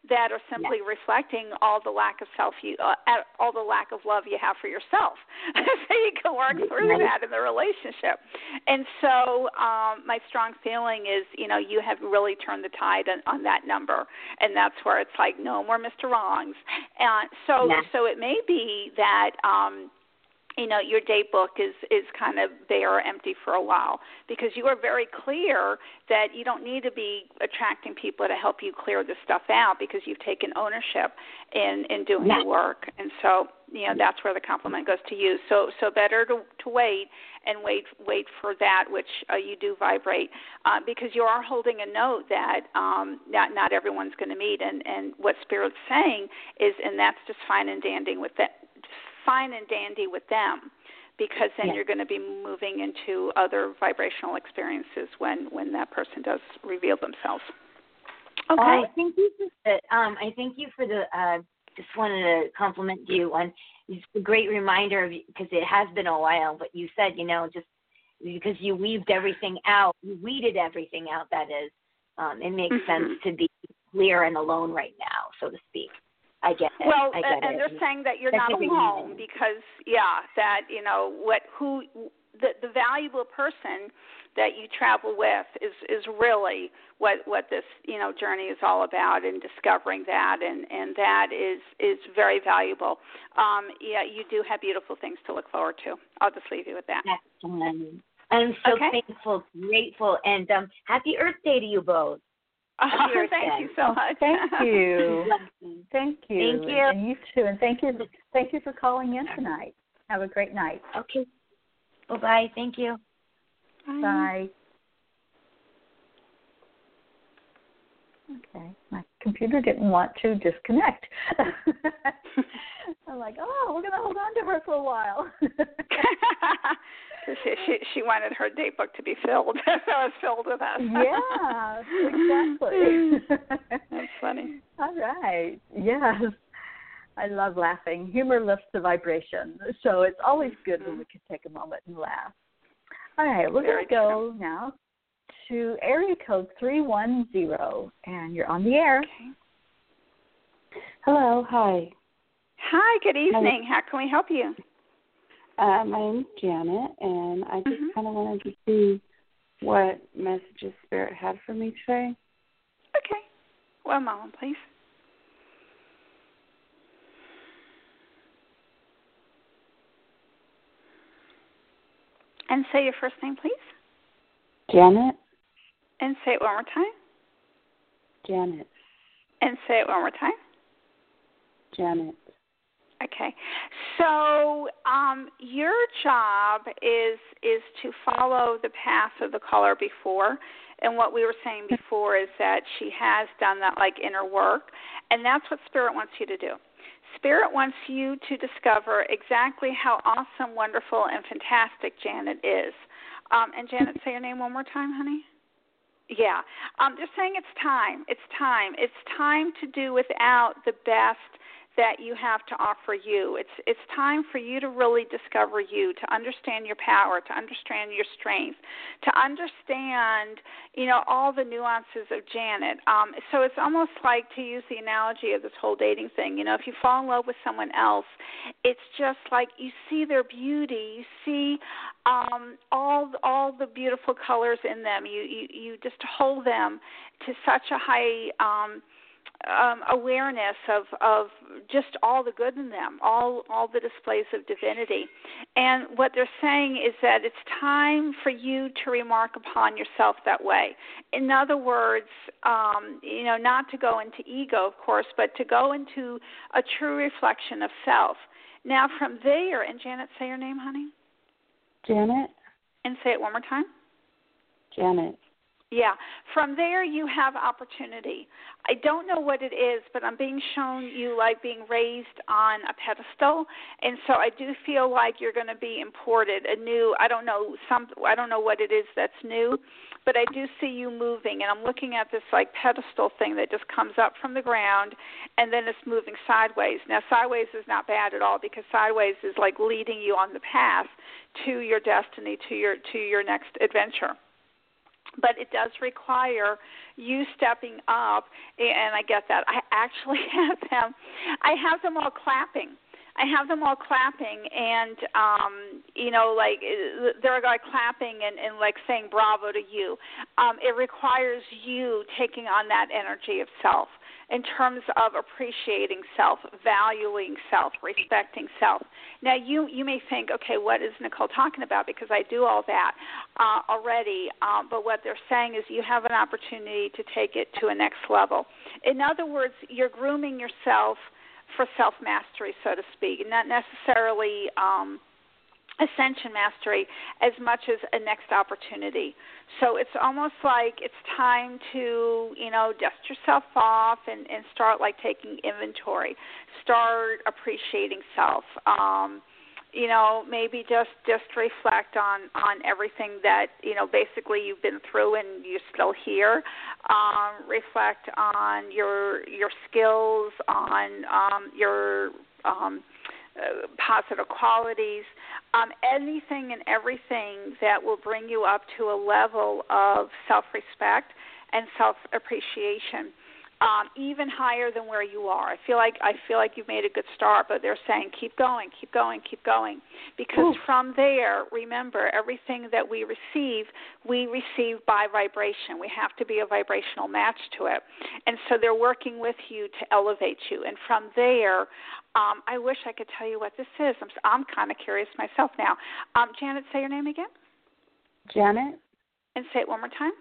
that are simply reflecting all the lack of self you uh, all the lack of love you have for yourself. so you can work through that in the relationship. And so um my strong feeling is, you know, you have really turned the tide on, on that number and that's where it's like no more Mr. Wrongs. And so Yeah. so it may be that um you know your date book is is kind of bare or empty for a while because you are very clear that you don't need to be attracting people to help you clear this stuff out because you've taken ownership in in doing Yeah. your work. And so you know that's where the compliment goes to you. So so better to to wait and wait wait for that which uh, you do vibrate uh, because you are holding a note that um not not everyone's going to meet. And and what spirit's saying is and that's just fine and dandy with that fine and dandy with them because then Yeah. you're going to be moving into other vibrational experiences when when that person does reveal themselves okay Oh, thank you for the, um, I thank you for the. Uh, just wanted to compliment you on it's a great reminder of because it has been a while. But you said, you know, just because you weaved everything out, you weeded everything out. That is, um, it makes Mhm. sense to be clear and alone right now, so to speak. I get it. well I get and it. they're saying that you're That's not alone reason. because yeah that you know what who the the valuable person that you travel with is is really what what this you know journey is all about and discovering that and and that is is very valuable um yeah you do have beautiful things to look forward to i'll just leave you with that Excellent. I'm so Okay. thankful, grateful, and um, happy Earth Day to you both. Oh, thank you so much Thank you. Thank you. Thank you. And you too. And thank you thank you for calling in tonight. Have a great night. Okay. Bye bye. Thank you. Bye. Okay. My computer didn't want to disconnect. I'm like, oh, we're gonna hold on to her for a while. She, she she wanted her date book to be filled. so it was filled with us. yeah, exactly. That's funny. All right. Yes. I love laughing. Humor lifts the vibration. So it's always good when mm-hmm. we can take a moment and laugh. All right, we're going to go now to area code 310, and you're on the air. Okay. Hello, hi. Hi, good evening. How can we help you? Uh, my name's Janet, and I just Mhm. kind of wanted to see what messages Spirit had for me today. Okay. One moment, please. And say your first name, please. Janet? And say it one more time. Janet. And say it one more time. Janet. Okay. So um, your job is is to follow the path of the caller before. And what we were saying before is that she has done that like inner work, and that's what Spirit wants you to do. Spirit wants you to discover exactly how awesome, wonderful, and fantastic Janet is. Um, and Janet, say your name one more time, honey. Yeah. Um, they're saying it's time. It's time. It's time to do without the best that you have to offer you. It's it's time for you to really discover you, to understand your power, to understand your strength, to understand, you know, all the nuances of Janet. Um, so it's almost like to use the analogy of this whole dating thing. You know, if you fall in love with someone else, it's just like you see their beauty, you see um, all all the beautiful colors in them. You you you just hold them to such a high um um, awareness of of just all the good in them, all all the displays of divinity. And what they're saying is that it's time for you to remark upon yourself that way. In other words, um, you know, not to go into ego, of course, but to go into a true reflection of self. Now, from there, and Janet, say your name, honey, Janet? and say it one more time. Janet. Yeah. From there, you have opportunity. I don't know what it is, but I'm being shown you like being raised on a pedestal, and so I do feel like you're going to be imported a new. I don't know some. I don't know what it is that's new, but I do see you moving, and I'm looking at this like pedestal thing that just comes up from the ground, and then it's moving sideways. Now, sideways is not bad at all because sideways is like leading you on the path to your destiny, to your to your next adventure but it does require you stepping up and I get that. I actually have them I have them all clapping. I have them all clapping and um you know like they're like clapping and and like saying bravo to you. Um it requires you taking on that energy of self in terms of appreciating self, valuing self, respecting self. Now, you you may think, okay, what is Nicole talking about? Because I do all that uh, already. Um, but what they're saying is you have an opportunity to take it to a next level. In other words, you're grooming yourself for self mastery, so to speak, not necessarily. Um, ascension mastery as much as a next opportunity. So it's almost like it's time to, you know, dust yourself off and, and start like taking inventory. Start appreciating self. Um you know maybe just just reflect on on everything that you know basically you've been through and you're still here um reflect on your your skills on um your um uh, positive qualities, um, anything and everything that will bring you up to a level of self respect and self appreciation. Um, even higher than where you are. I feel like I feel like you've made a good start, but they're saying keep going, keep going, keep going, because Ooh. from there, remember everything that we receive, we receive by vibration. We have to be a vibrational match to it, and so they're working with you to elevate you. And from there, um, I wish I could tell you what this is. I'm, I'm kind of curious myself now. Um, Janet, say your name again, Janet? and say it one more time.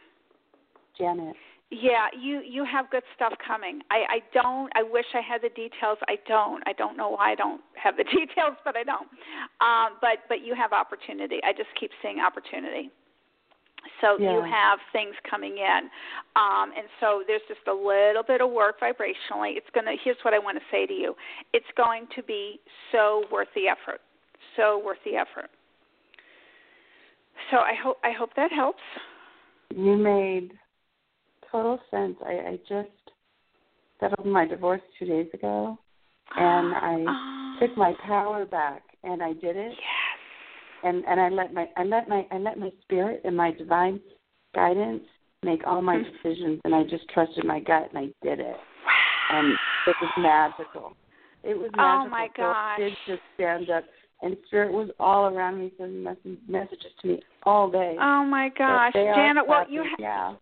Janet. Yeah, you you have good stuff coming. I I don't. I wish I had the details. I don't. I don't know why I don't have the details, but I don't. Um, but but you have opportunity. I just keep seeing opportunity. So Yeah. you have things coming in, um, and so there's just a little bit of work vibrationally. It's gonna. Here's what I want to say to you. It's going to be so worth the effort. So worth the effort. So I hope I hope that helps. You made total sense. I, I just settled my divorce two days ago, and I Oh, took my power back, and I did it. yes. and and I let my I let my I let my spirit and my divine guidance make all my Mhm. decisions, and I just trusted my gut, and I did it, Wow. and it was magical. It was magical. Oh, magical. my So I did just stand up, and spirit was all around me, sending messages to me all day. Oh my gosh, Janet. Well, happy. you ha- yeah.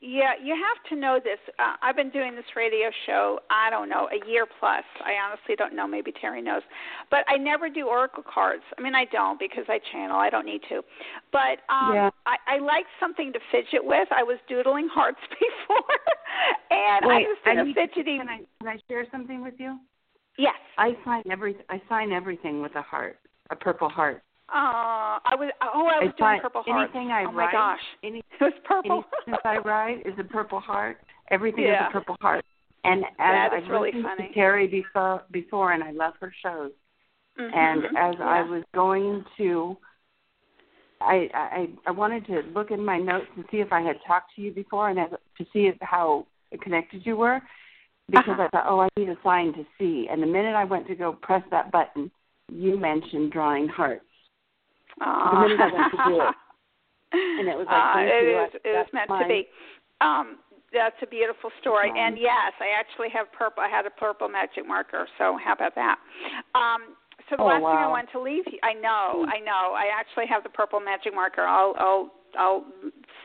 Yeah, you have to know this. Uh, I've been doing this radio show, I don't know, a year plus. I honestly don't know. Maybe Terry knows. But I never do oracle cards. I mean, I don't because I channel. I don't need to. But um Yeah. I, I like something to fidget with. I was doodling hearts before, and Wait, I was a need- fidgety. Can I can I share something with you? Yes. I sign every I sign everything with a heart, a purple heart. Uh, I was. Oh, I was I doing purple hearts. anything I oh my write. gosh, Any it was purple. Anything I write is a purple heart. Everything is a purple heart. And as That is I've really listened funny. to Terry before, before, and I love her shows. Mhm. And as I was going to, I, I I wanted to look in my notes and see if I had talked to you before, and as, to see if, how connected you were, because Uh-huh. I thought, oh, I need a sign to see. And the minute I went to go press that button, you mentioned drawing hearts. The minute I went to do it. And it was like, Uh, it you. is. I- It that's meant my- to be. Um, that's a beautiful story. Um, and yes, I actually have purple. I had a purple magic marker. So how about that? Um, so the Oh, last thing I want to leave you, I know, I know. I actually have the purple magic marker. I'll, I'll, I'll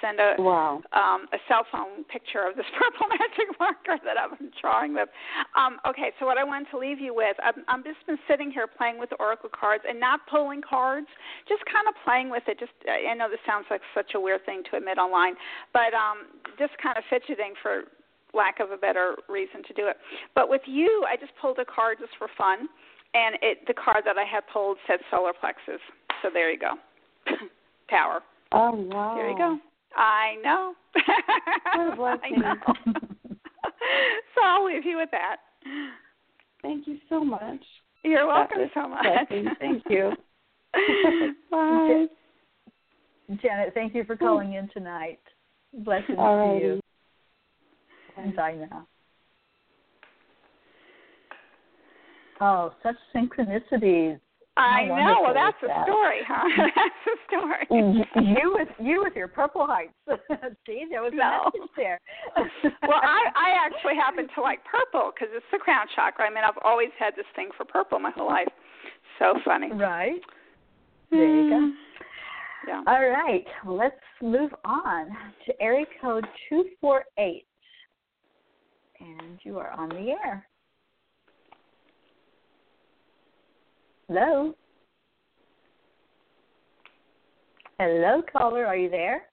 send a Wow. um, a cell phone picture of this purple magic marker that I've been drawing with. Um, okay, so what I wanted to leave you with, I'm, I'm just been sitting here playing with the oracle cards and not pulling cards, just kind of playing with it. Just I know this sounds like such a weird thing to admit online, but um, just kind of fidgeting for lack of a better reason to do it. But with you, I just pulled a card just for fun, and it the card that I had pulled said solar plexus. So there you go, power. Oh wow. There you go. I know. What a I blessing. know. so I'll leave you with that. Thank you so much. You're welcome was so much. blessing. Thank you. Bye. Janet, thank you for calling in tonight. Blessings All to righty. you. And bye now. Oh, such synchronicities. I How know. Well, that's a that? story, huh? that's a story. Mm-hmm, mm-hmm. you with you with your purple heights. See, there was No. a there. well, I I actually happen to like purple because it's the crown chakra. I mean, I've always had this thing for purple my whole life. So funny. right. Mm. There you go. Yeah. All right, let's move on to area code 248. And you are on the air. Hello? Hello, caller, are you there?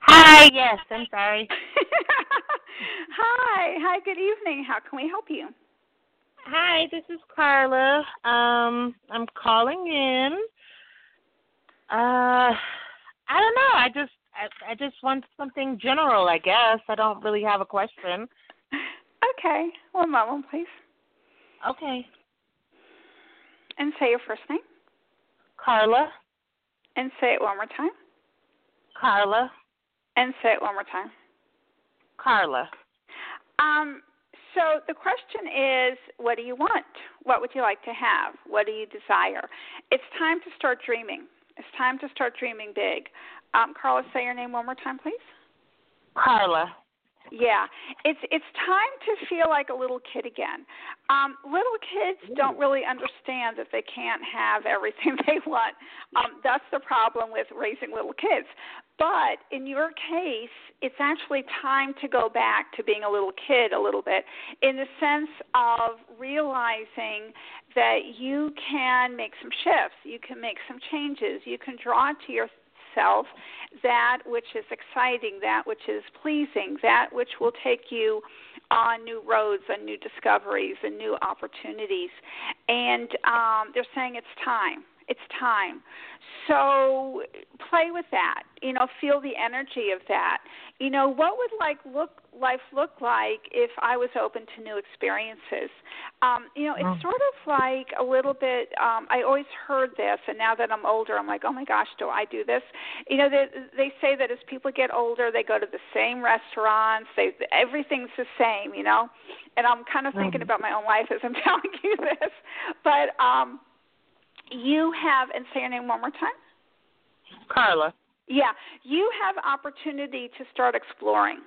Hi, yes, I'm sorry. Hi. Hi. Good evening. How can we help you? Hi, this is Carla. Um, I'm calling in. Uh, I don't know. I just I, I just want something general, I guess. I don't really have a question. Okay. One moment, please. Okay. And say your first name. Carla. And say it one more time. Carla. And say it one more time. Carla. Um, so the question is, what do you want? What would you like to have? What do you desire? It's time to start dreaming. It's time to start dreaming big. Um, Carla, say your name one more time, please. Carla. Yeah, it's it's time to feel like a little kid again. Um, little kids don't really understand that they can't have everything they want. Um, that's the problem with raising little kids. But in your case, it's actually time to go back to being a little kid a little bit, in the sense of realizing that you can make some shifts, you can make some changes, you can draw to your yourself that which is exciting, that which is pleasing, that which will take you on new roads and new discoveries and new opportunities. And um, they're saying it's time. It's time. So play with that. You know, feel the energy of that. You know, what would like look life look like if I was open to new experiences? Um, you know, it's sort of like a little bit. Um, I always heard this, and now that I'm older, I'm like, oh my gosh, do I do this? You know, they, they say that as people get older, they go to the same restaurants. They everything's the same. You know, and I'm kind of thinking about my own life as I'm telling you this, but. um you have and say your name one more time Carla. yeah you have opportunity to start exploring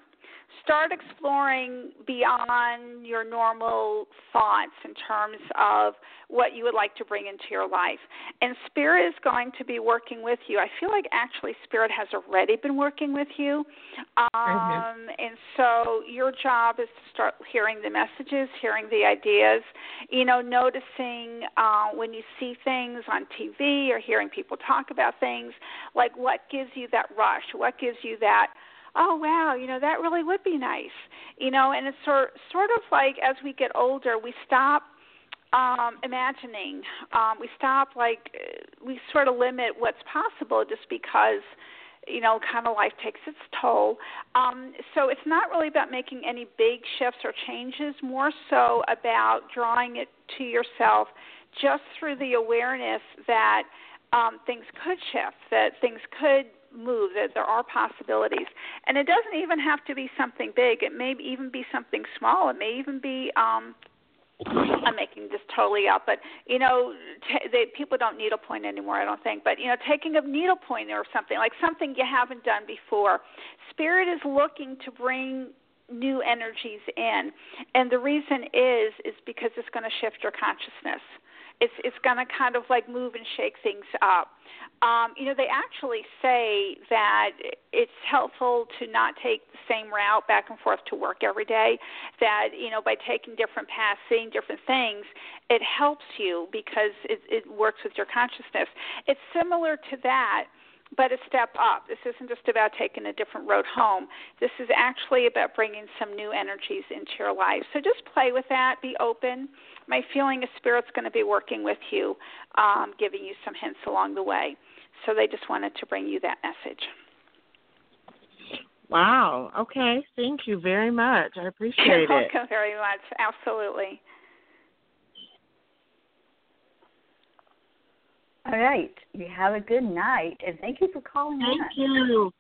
start exploring beyond your normal thoughts in terms of what you would like to bring into your life. And Spirit is going to be working with you. I feel like actually Spirit has already been working with you. Um, mm-hmm. And so your job is to start hearing the messages, hearing the ideas, you know, noticing uh, when you see things on TV or hearing people talk about things, like what gives you that rush, what gives you that oh wow, you know that really would be nice, you know. And it's sort sort of like as we get older, we stop um imagining um we stop like we sort of limit what's possible just because you know kind of life takes its toll um so it's not really about making any big shifts or changes more so about drawing it to yourself just through the awareness that um things could shift that things could move. That there are possibilities. And it doesn't even have to be something big. It may even be something small. It may even be um I'm making this totally up, but you know, t- they, people don't needlepoint anymore. I don't think, but you know, taking a needlepoint or something like something you haven't done before. Spirit is looking to bring new energies in, and the reason is is because it's going to shift your consciousness it's it's going to kind of like move and shake things up. Um, you know, they actually say that it's helpful to not take the same route back and forth to work every day. That you know, by taking different paths, seeing different things, it helps you because it, it works with your consciousness. It's similar to that but a step up. This isn't just about taking a different road home. This is actually about bringing some new energies into your life. So just play with that, be open. My feeling is Spirit's going to be working with you, um, giving you some hints along the way. So they just wanted to bring you that message. Wow. Okay. Thank you very much. I appreciate You're it. welcome very much. Absolutely. All right. You have a good night, and thank you for calling Thank in. you.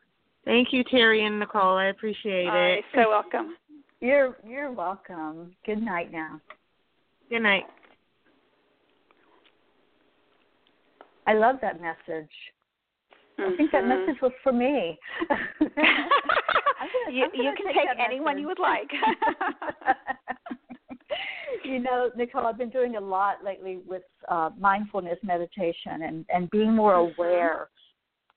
Thank you, Terry and Nicole. I appreciate All it. Right, so welcome. You're you're welcome. Good night now. Good night. I love that message. Mm-hmm. I think that message was for me. gonna, you you can take, take anyone message. you would like. you know, Nicole, I've been doing a lot lately with uh, mindfulness meditation and and being more Mm-hmm. aware.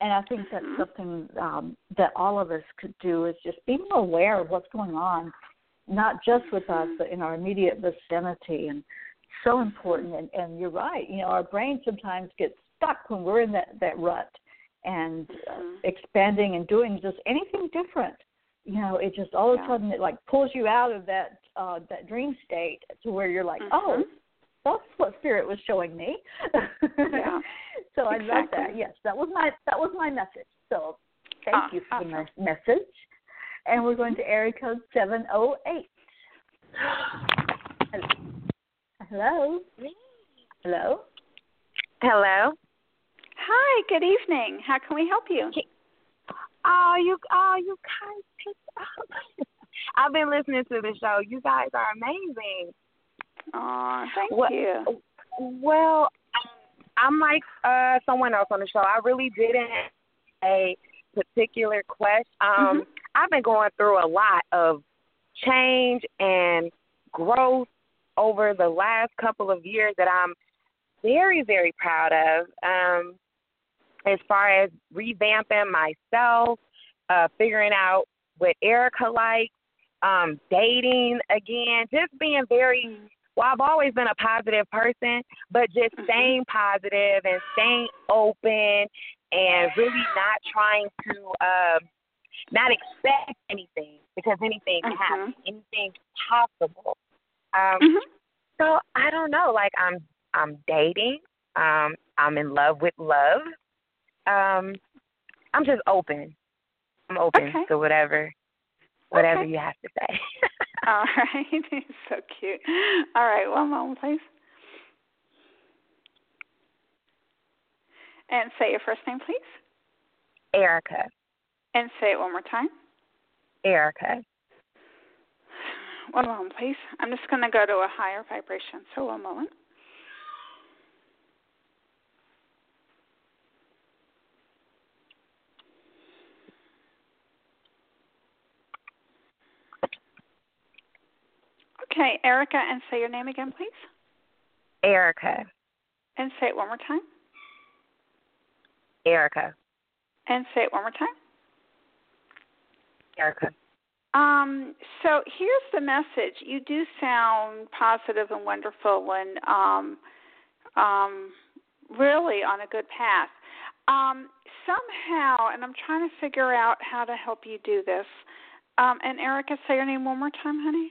And I think that's Mhm. something um, that all of us could do is just be more aware of what's going on, not just with us, Mhm. but in our immediate vicinity. And so important. And, and you're right. You know, our brain sometimes gets stuck when we're in that that rut and uh, expanding and doing just anything different. You know, it just all of a sudden it like pulls you out of that uh that dream state to where you're like, oh, Mhm. that's what spirit was showing me. Yeah. so I love that. Yes, that was my that was my message. So thank Ah, you for the awesome. me- message. And we're going to area code seven oh eight. Hello. Hello. Hello. Hi, good evening. How can we help you? Oh, you, oh, you guys picked up. I've been listening to the show. You guys are amazing. Oh, thank What- you. Well, I'm like uh someone else on the show. I really didn't have a particular question. Um, Mhm. I've been going through a lot of change and growth over the last couple of years that I'm very, very proud of. Um, as far as revamping myself, uh, figuring out what Erica likes, um, dating again, just being very well, I've always been a positive person, but just Mhm. staying positive and staying open and really not trying to um not expect anything because anything can happen. Anything's possible. Um Mhm. so I don't know, like I'm I'm dating. Um I'm in love with love. Um, I'm just open. I'm open Okay. to whatever, whatever Okay. you have to say. All right. so cute. All right, one moment, please. And say your first name, please. Erica, And say it one more time. Erica. One moment, please. I'm just going to go to a higher vibration. So, one moment. Okay, Erica, and say your name again, please. Erica, And say it one more time. Erica, And say it one more time. Erica. Um, so here's the message. You do sound positive and wonderful and um um really on a good path. Um, somehow and I'm trying to figure out how to help you do this. Um, and Erica, say your name one more time, honey.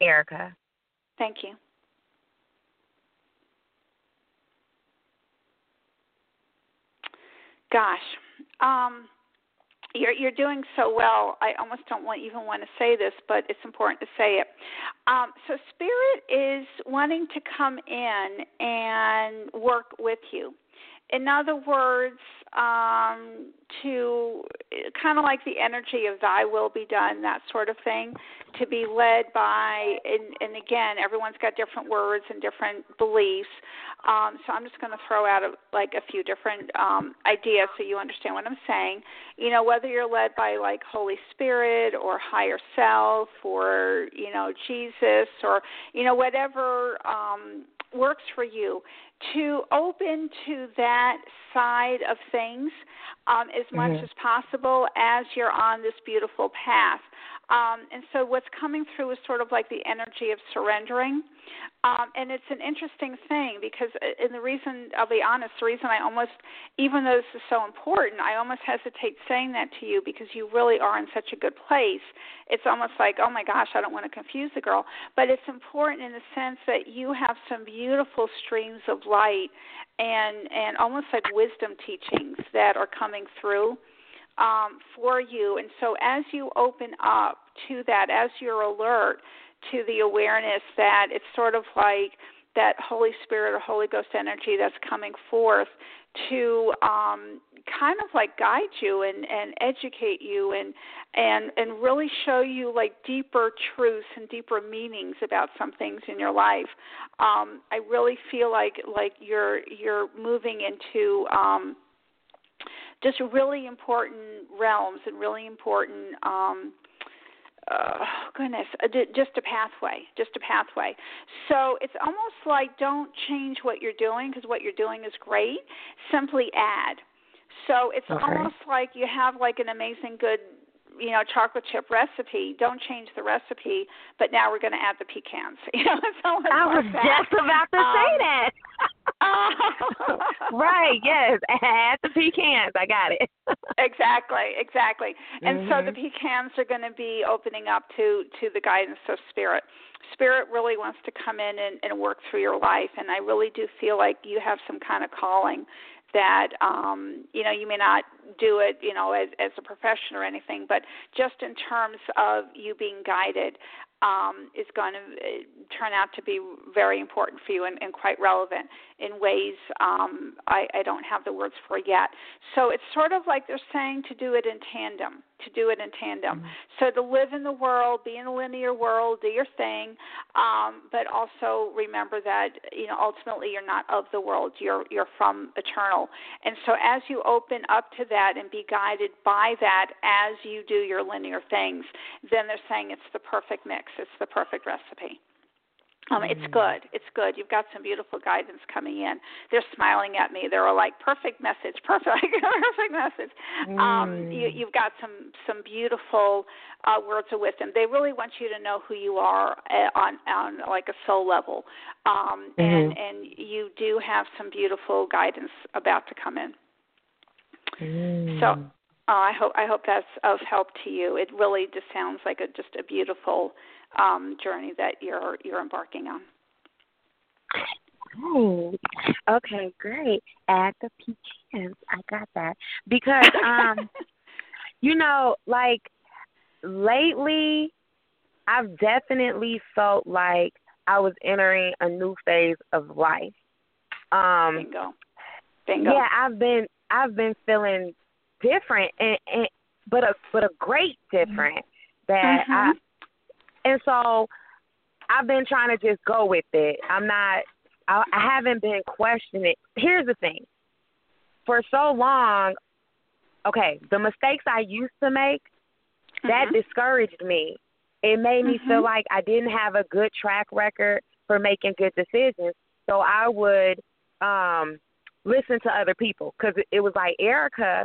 Erica. Thank you. Gosh, um, you're you're doing so well. I almost don't want even want to say this, but it's important to say it. Um, so Spirit is wanting to come in and work with you. In other words, um, to kind of like the energy of Thy will be done, that sort of thing, to be led by, and, and again, everyone's got different words and different beliefs. Um, so I'm just going to throw out a, like a few different um, ideas so you understand what I'm saying. You know, whether you're led by like Holy Spirit or higher self or you know Jesus or you know whatever um, works for you, to open to that side of things um, as much Mhm. as possible as you're on this beautiful path. Um, and so what's coming through is sort of like the energy of surrendering. Um, and it's an interesting thing because, uh, and the reason, I'll be honest, the reason I almost, even though this is so important, I almost hesitate saying that to you because you really are in such a good place. It's almost like, oh my gosh, I don't want to confuse the girl. But it's important in the sense that you have some beautiful streams of light and, and almost like wisdom teachings that are coming through um, for you. And so as you open up to that, as you're alert to the awareness that it's sort of like that Holy Spirit or Holy Ghost energy that's coming forth to um, kind of like guide you and, and educate you and and and really show you like deeper truths and deeper meanings about some things in your life. Um, I really feel like like you're you're moving into um, just really important realms and really important um uh, goodness, just a pathway, just a pathway. So it's almost like don't change what you're doing because what you're doing is great. Simply add. So it's Okay. almost like you have like an amazing good, you know, chocolate chip recipe. Don't change the recipe, but now we're going to add the pecans. You know, it's almost I was like that. just about to say Um, that. right, yes. Add the pecans. I got it. exactly, exactly. And so the Mhm. pecans are going to be opening up to to the guidance of spirit. Spirit really wants to come in and, and work through your life, and I really do feel like you have some kind of calling that um you know you may not do it you know as as a profession or anything but just in terms of you being guided um is going to uh, turn out to be very important for you and, and quite relevant in ways um I, I don't have the words for yet. So it's sort of like they're saying to do it in tandem to do it in tandem. So to live in the world be in a linear world do your thing um but also remember that you know ultimately you're not of the world. You're you're from eternal. And so as you open up to that and be guided by that as you do your linear things then they're saying it's the perfect mix. It's the perfect recipe um, it's good. It's good. You've got some beautiful guidance coming in. They're smiling at me. They're all like, "Perfect message, perfect, perfect message." Um, you, you've got some some beautiful uh, words of wisdom. They really want you to know who you are uh, on on like a soul level, um, and Mhm. and you do have some beautiful guidance about to come in. So uh, I hope I hope that's of help to you. It really just sounds like a just a beautiful um, journey that you're you're embarking on. Great. Okay, great. Add the pecans. I got that. Because um you know, like lately I've definitely felt like I was entering a new phase of life. Um Bingo. Bingo. Yeah, I've been I've been feeling different and, and but a but a great different that Mhm. And so I've been trying to just go with it. I'm not I, I haven't been questioning. it. Here's the thing. For so long, okay, the mistakes I used to make, that Mhm. discouraged me. It made me feel Mhm. like I didn't have a good track record for making good decisions. So I would um listen to other people because it was like Erica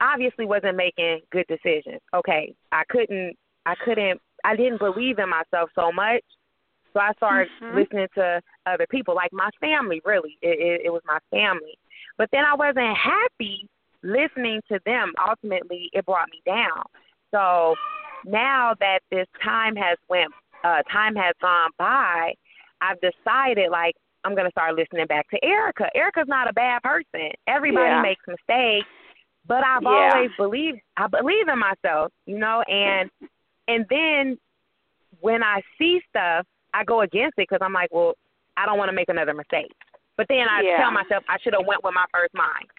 obviously wasn't making good decisions. Okay, I couldn't, I couldn't, I didn't believe in myself so much, so I started Mhm. listening to other people, like my family. Really, it, it, it was my family. But then I wasn't happy listening to them. Ultimately, it brought me down. So now that this time has went, uh, time has gone by, I've decided like I'm gonna start listening back to Erica. Erica's not a bad person. Everybody Yeah. makes mistakes, but I've Yeah. always believed I believe in myself, you know, and and then when I see stuff, I go against it because I'm like, well, I don't want to make another mistake. But then I Yeah. tell myself I should have went with my first mind.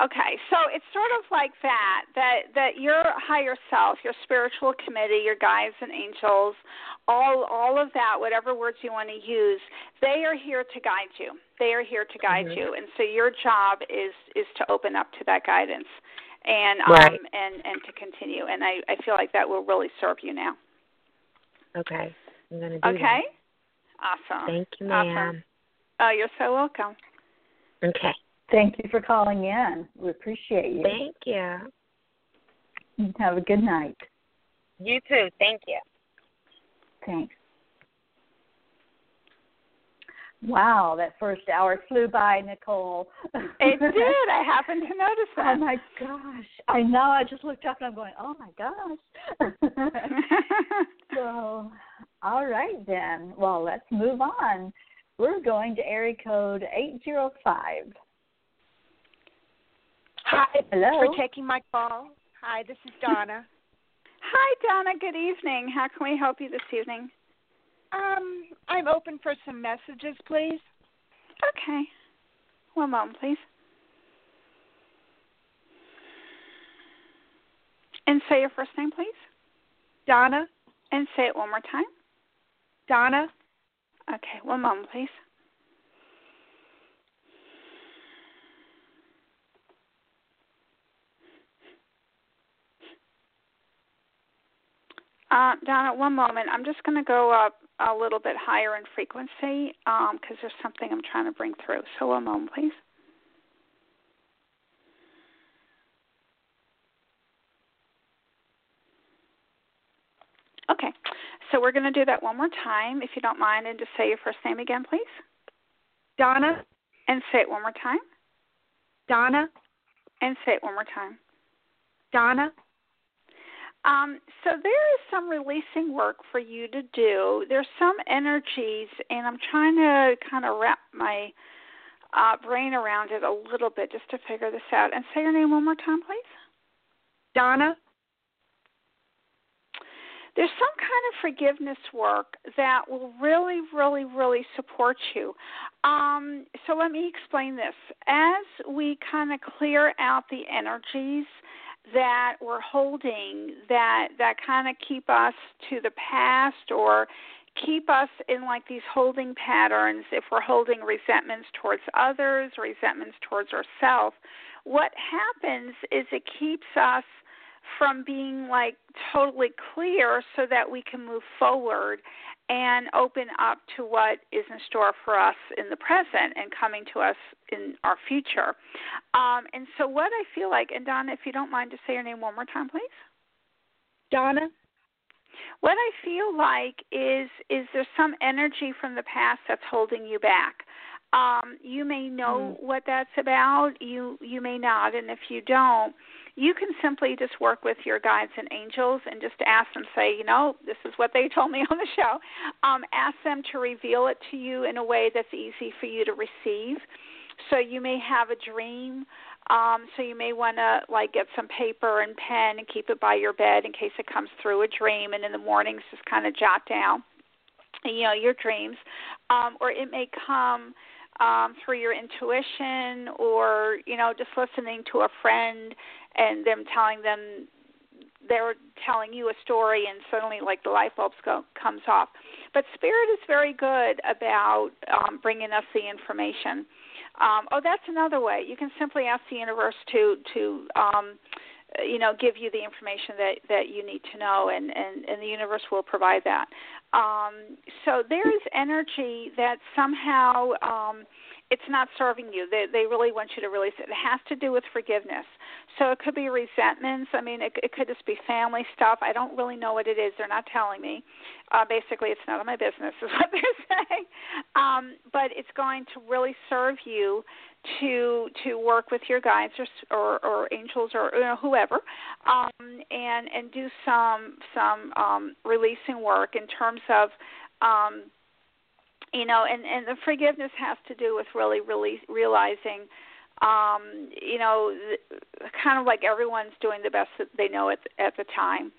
Okay, so it's sort of like that that that your higher self, your spiritual committee, your guides and angels, all all of that, whatever words you want to use, they are here to guide you. They are here to guide Mhm. you, and so your job is is to open up to that guidance and um and and to continue. And I I feel like that will really serve you now. Okay, I'm gonna do Okay. that. Awesome. Thank you, Awesome. ma'am. Oh, you're so welcome. Okay, Thank you for calling in. We appreciate you. thank you. Have a good night. You too. Thank you. Thanks. Wow, that first hour flew by, Nicole. It did. I happened to notice oh, that. Oh my gosh. I know. I just looked up and I'm going, oh my gosh. so, all right then. Well, let's move on. We're going to area code 805. Hi, Hello. for taking my call. Hi, this is Donna. Hi, Donna. Good evening. How can we help you this evening? Um, I'm open for some messages, please. Okay. One moment, please. And say your first name, please. Donna, And say it one more time. Donna, Okay, one moment, please. Uh, Donna, one moment. I'm just going to go up a little bit higher in frequency um, because there's something I'm trying to bring through. So, one moment, please. Okay, so we're going to do that one more time, if you don't mind, and just say your first name again, please. Donna, And say it one more time. Donna, And say it one more time. Donna. Um, so there is some releasing work for you to do. There's some energies, and I'm trying to kind of wrap my uh, brain around it a little bit just to figure this out. And say your name one more time, please. Donna, There's some kind of forgiveness work that will really, really, really support you. Um, so let me explain this. As we kind of clear out the energies that we're holding that that kind of keep us to the past or keep us in like these holding patterns. If we're holding resentments towards others resentments towards ourselves what happens is it keeps us from being like totally clear so that we can move forward and open up to what is in store for us in the present and coming to us in our future. Um, and so, what I feel like, and Donna, if you don't mind, just say your name one more time, please. Donna, What I feel like is is there some energy from the past that's holding you back. Um, you may know Mm-hmm. what that's about. You you may not, and if you don't, you can simply just work with your guides and angels and just ask them. Say, you know, this is what they told me on the show. Um, ask them to reveal it to you in a way that's easy for you to receive. So you may have a dream. Um, so you may want to like get some paper and pen and keep it by your bed in case it comes through a dream, and in the mornings just kind of jot down, you know, your dreams. Um, or it may come um, through your intuition, or you know, just listening to a friend and them telling them they're telling you a story, and suddenly like the light bulbs go comes off. But spirit is very good about um, bringing us the information. Um, oh, that's another way. You can simply ask the universe to to um, you know give you the information that that you need to know, and and and the universe will provide that. Um, so there is energy that somehow. Um, it's not serving you. They they really want you to release it. It has to do with forgiveness. So it could be resentments. I mean, it, it could just be family stuff. I don't really know what it is. They're not telling me. Uh, basically, it's none of my business, is what they're saying. Um, but it's going to really serve you to to work with your guides or or, or angels or you know, whoever, um, and and do some some um, releasing work in terms of. Um, you know and and the forgiveness has to do with really really realizing um you know kind of like everyone's doing the best that they know at at the time.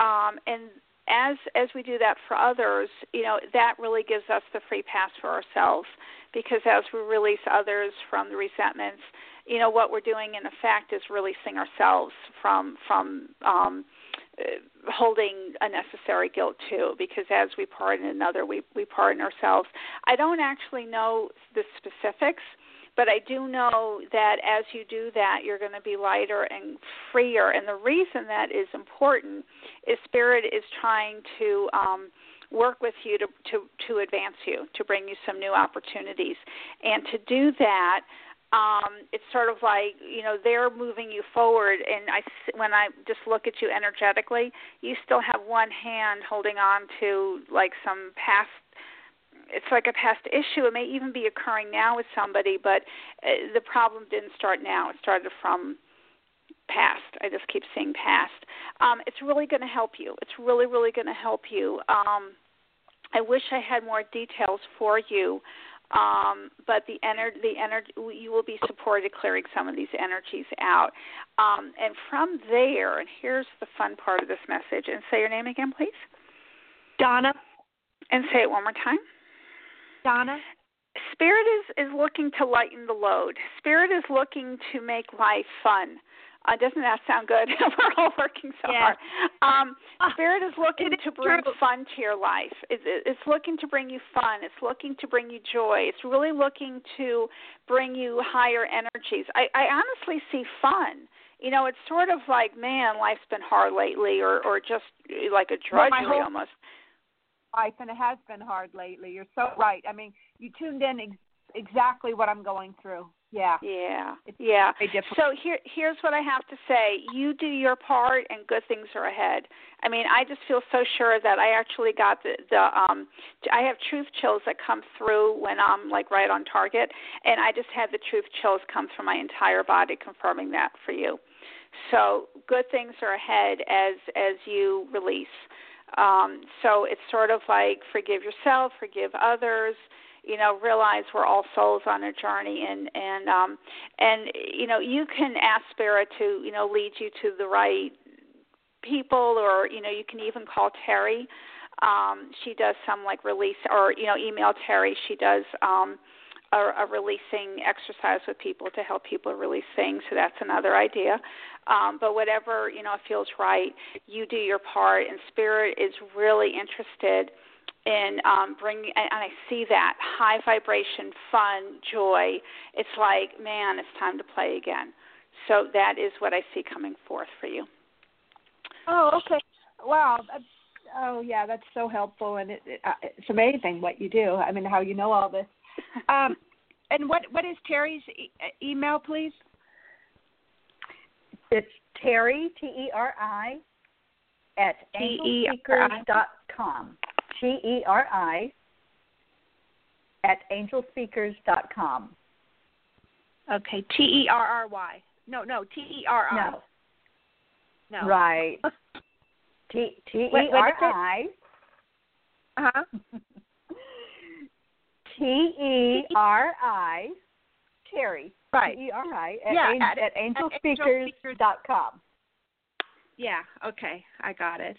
Um and as as we do that for others you know that really gives us the free pass for ourselves because as we release others from the resentments you know what we're doing in effect is releasing ourselves from from um holding unnecessary guilt too because as we pardon another we we pardon ourselves. I don't actually know the specifics but i do know that as you do that you're going to be lighter and freer. And the reason that is important is spirit is trying to um work with you to to to advance you to bring you some new opportunities. And to do that um it's sort of like you know they're moving you forward. And i when i just look at you energetically you still have one hand holding on to like some past it's like a past issue. It may even be occurring now with somebody but uh, the problem didn't start now. It started from past. I just keep saying past. Um it's really going to help you. It's really really going to help you. Um i wish i had more details for you um, but the ener- the energy you will be supported clearing some of these energies out. Um, and from there, and here's the fun part of this message. And say your name again, please. Donna. And say it one more time. Donna. Spirit is is looking to lighten the load. Spirit is looking to make life fun. Uh, doesn't that sound good? We're all working so Yeah. hard. Um, Spirit is looking is to bring true. fun to your life. It's, it's looking to bring you fun. It's looking to bring you joy. It's really looking to bring you higher energies. I, I honestly see fun. You know, it's sort of like, man, life's been hard lately, or or just like a Well, drudgery whole- almost. life and it has been hard lately. You're so right. I mean, you tuned in ex- exactly what I'm going through. Yeah. Yeah, It's yeah. So here, here's what I have to say: you do your part, and good things are ahead. I mean, I just feel so sure that I actually got the the um. I have truth chills that come through when I'm like right on target, and I just had the truth chills come through my entire body, confirming that for you. So good things are ahead as as you release. Um, so it's sort of like forgive yourself, forgive others you know realize we're all souls on a journey and and um and you know you can ask spirit to you know lead you to the right people or you know you can even call Teri. Um she does some like release or you know email Teri. She does um a, a releasing exercise with people to help people release things. So that's another idea. Um but whatever you know feels right you do your part. And spirit is really interested in um bringing and and I see that high vibration fun joy it's like man it's time to play again so that is what I see coming forth for you Oh, okay. Wow. That's, oh, yeah. That's so helpful, and it, it, uh, it's amazing what you do. I mean, how you know all this. Um, and what what is Teri's e- email, please? It's Teri T E R I at T-E-R-I. angelspeakers dot com. T E R I at angelspeakers.com. Okay, T E R R Y. No, no, T E R I. No. No. Right. T T E R I Uh huh. T E R I Teri. Right. T E R I at, Yeah, ang- at- at angelspeakers.com. Yeah. Okay, I got it.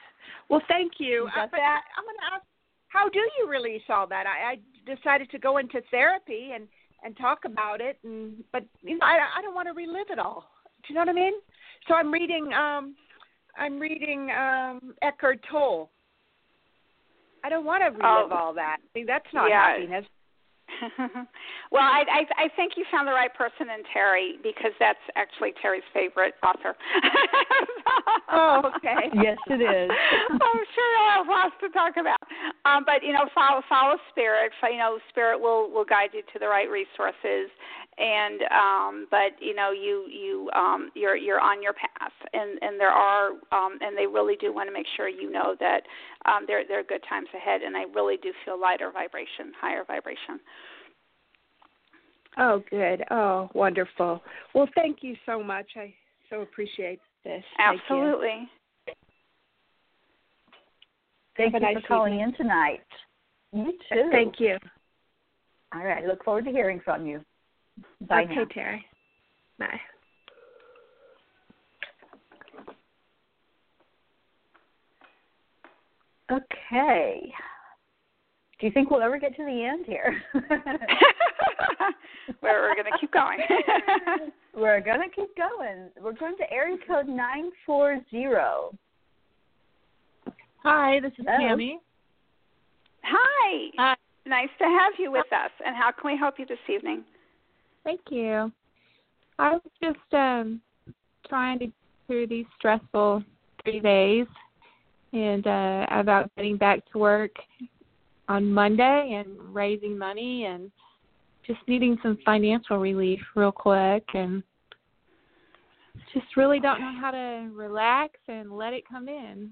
Well, thank you. You got Uh, that? I, I'm going to ask, how do you release all that? I, I decided to go into therapy and and talk about it, and but you know, I I don't want to relive it all. Do you know what I mean? So I'm reading um I'm reading um Eckhart Tolle. I don't want to relive Oh. all that. See, that's not Yeah. happiness. well, I, I I think you found the right person in Teri because that's actually Teri's favorite author. Oh, okay. Yes, it is. I'm sure you'll have lots to talk about. Um, but you know, follow follow spirit. You know, spirit will will guide you to the right resources. And um, but you know, you you um, you're you're on your path, and and there are um, and they really do want to make sure you know that um, there there are good times ahead. And I really do feel lighter vibration, higher vibration. Oh, good. Oh, wonderful. Well, thank you so much. I so appreciate this. Absolutely. Thank Have you a for calling evening. in tonight. You too. Thank you. All right. Look forward to hearing from you. Bye okay, now. Teri. Bye. Okay. Do you think we'll ever get to the end here? Where we're going to keep going. We're going to keep going. We're going to area code 940. Hi, this is Hello. Tammy. Hi. Hi. Nice to have you with us. And how can we help you this evening? Thank you. I was just um trying to through these stressful three days and uh about getting back to work on Monday and raising money and just needing some financial relief real quick and just really don't know how to relax and let it come in.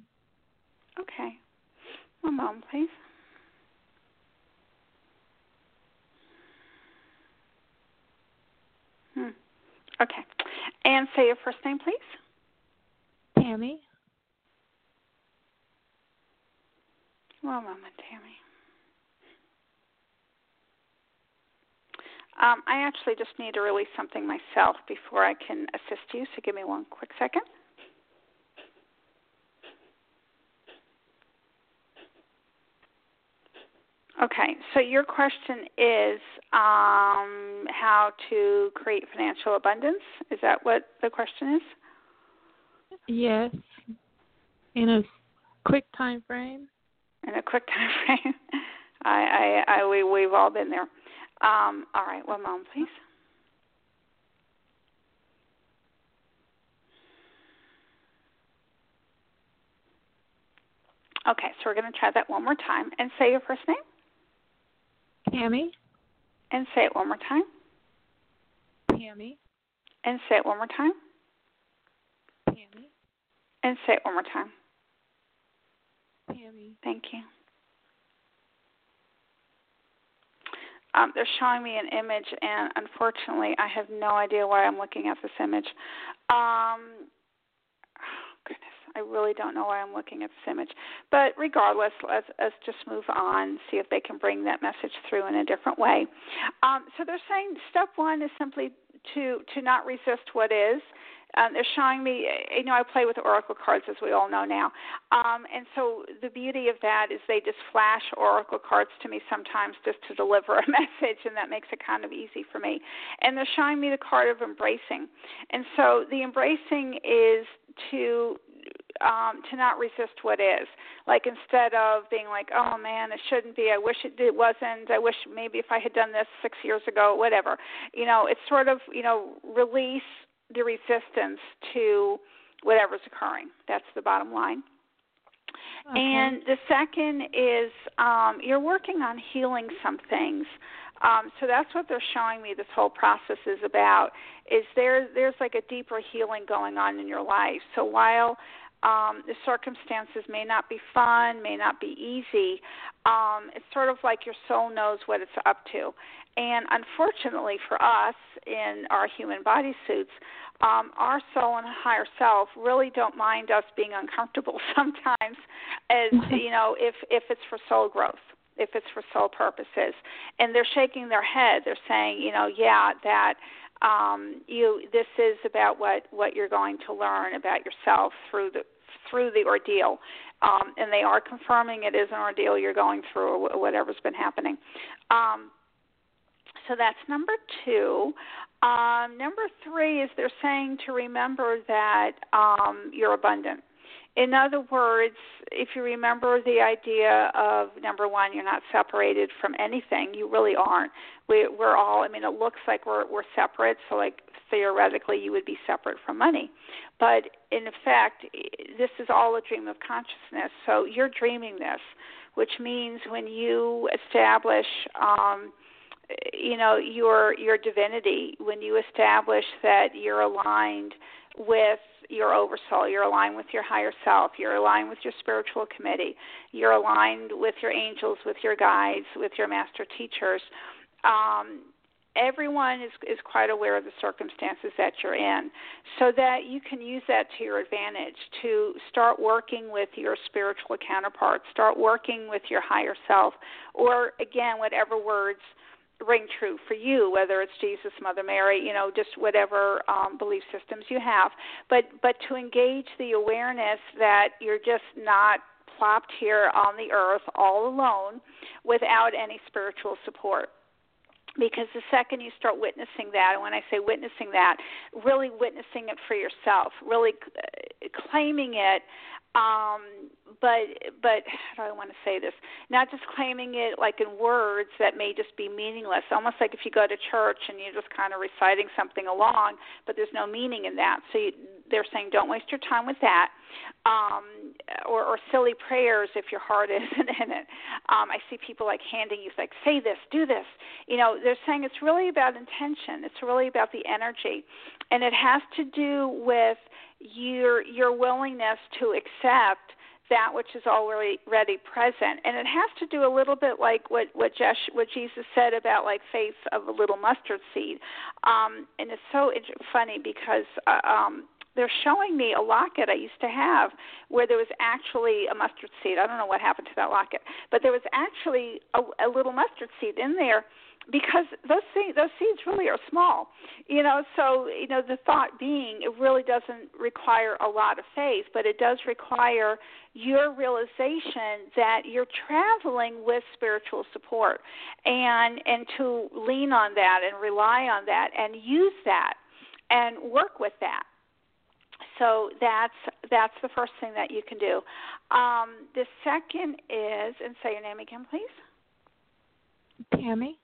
Okay. One moment, please. Hmm. Okay. And say your first name, please. Tammy? One moment, Tammy. Um, I actually just need to release something myself before I can assist you, so give me one quick second. Okay, so your question is um, how to create financial abundance. Is that what the question is? Yes. In a quick time frame. in a quick time frame. I, I, I, we, we've all been there. Um, all right, one moment, please. Okay, so we're going to try that one more time and say your first name Tammy? and say it one more time Tammy? and say it one more time Tammy? and say it one more time. Tammy? Thank you. Um, they're showing me an image, and unfortunately, I have no idea why I'm looking at this image. Um, oh, goodness, I really don't know why I'm looking at this image. But regardless, let's, let's just move on, see if they can bring that message through in a different way. Um, so they're saying step one is simply to to not resist what is. Um, they're showing me, you know, I play with oracle cards as we all know now, um, and so the beauty of that is they just flash oracle cards to me sometimes just to deliver a message, and that makes it kind of easy for me. And they're showing me the card of embracing, and so the embracing is to um to not resist what is. Like instead of being like oh man it shouldn't be. I wish it, it wasn't. I wish maybe if i had done this six years ago whatever. You know it's sort of you know release the resistance to whatever's occurring. That's the bottom line. Okay. and the second is um, you're working on healing some things. Um, so that's what they're showing me. This whole process is about. Is there there's like a deeper healing going on in your life. So while Um, the circumstances may not be fun, may not be easy. Um, it's sort of like your soul knows what it's up to. And unfortunately for us in our human body suits, um, our soul and higher self really don't mind us being uncomfortable sometimes, as you know, if if it's for soul growth, if it's for soul purposes, and they're shaking their head. They're saying, you know, yeah, that um, you this is about what what you're going to learn about yourself through the through the ordeal. Um, and they are confirming it is an ordeal you're going through or whatever's been happening. Um, so that's number two. Um, number three is they're saying to remember that um, you're abundant. In other words, if you remember the idea of number one, you're not separated from anything. You really aren't. We, we're all. I mean, it looks like we're we're separate. So, like theoretically, you would be separate from money, but in effect, this is all a dream of consciousness. So you're dreaming this, which means when you establish. Um, you know your your divinity when you establish that you're aligned with your oversoul you're aligned with your higher self you're aligned with your spiritual committee you're aligned with your angels with your guides with your master teachers. Um, everyone is is quite aware of the circumstances that you're in so that you can use that to your advantage to start working with your spiritual counterparts start working with your higher self or again whatever words ring true for you, whether it's Jesus, Mother Mary, you know, just whatever um, belief systems you have. But but to engage the awareness that you're just not plopped here on the earth all alone without any spiritual support because the second you start witnessing that and when i say witnessing that really witnessing it for yourself really uh, claiming it um but but how do I want to say this? Not just claiming it like in words that may just be meaningless. Almost like if you go to church and you're just kind of reciting something along, but there's no meaning in that. So you, they're saying don't waste your time with that, um, or, or silly prayers if your heart isn't in it. Um, I see people like handing you like say this, do this. You know, they're saying it's really about intention. It's really about the energy, and it has to do with your your willingness to accept that which is already present and it has to do a little bit like what what, Jesh, what Jesus said about like faith of a little mustard seed um and it's so funny because uh, um they're showing me a locket I used to have where there was actually a mustard seed. I don't know what happened to that locket, but there was actually a, a little mustard seed in there because those seeds those seeds really are small you know so you know the thought being it really doesn't require a lot of faith but it does require your realization that you're traveling with spiritual support and and to lean on that and rely on that and use that and work with that so that's that's the first thing that you can do um, the second is and say your name again please Tammy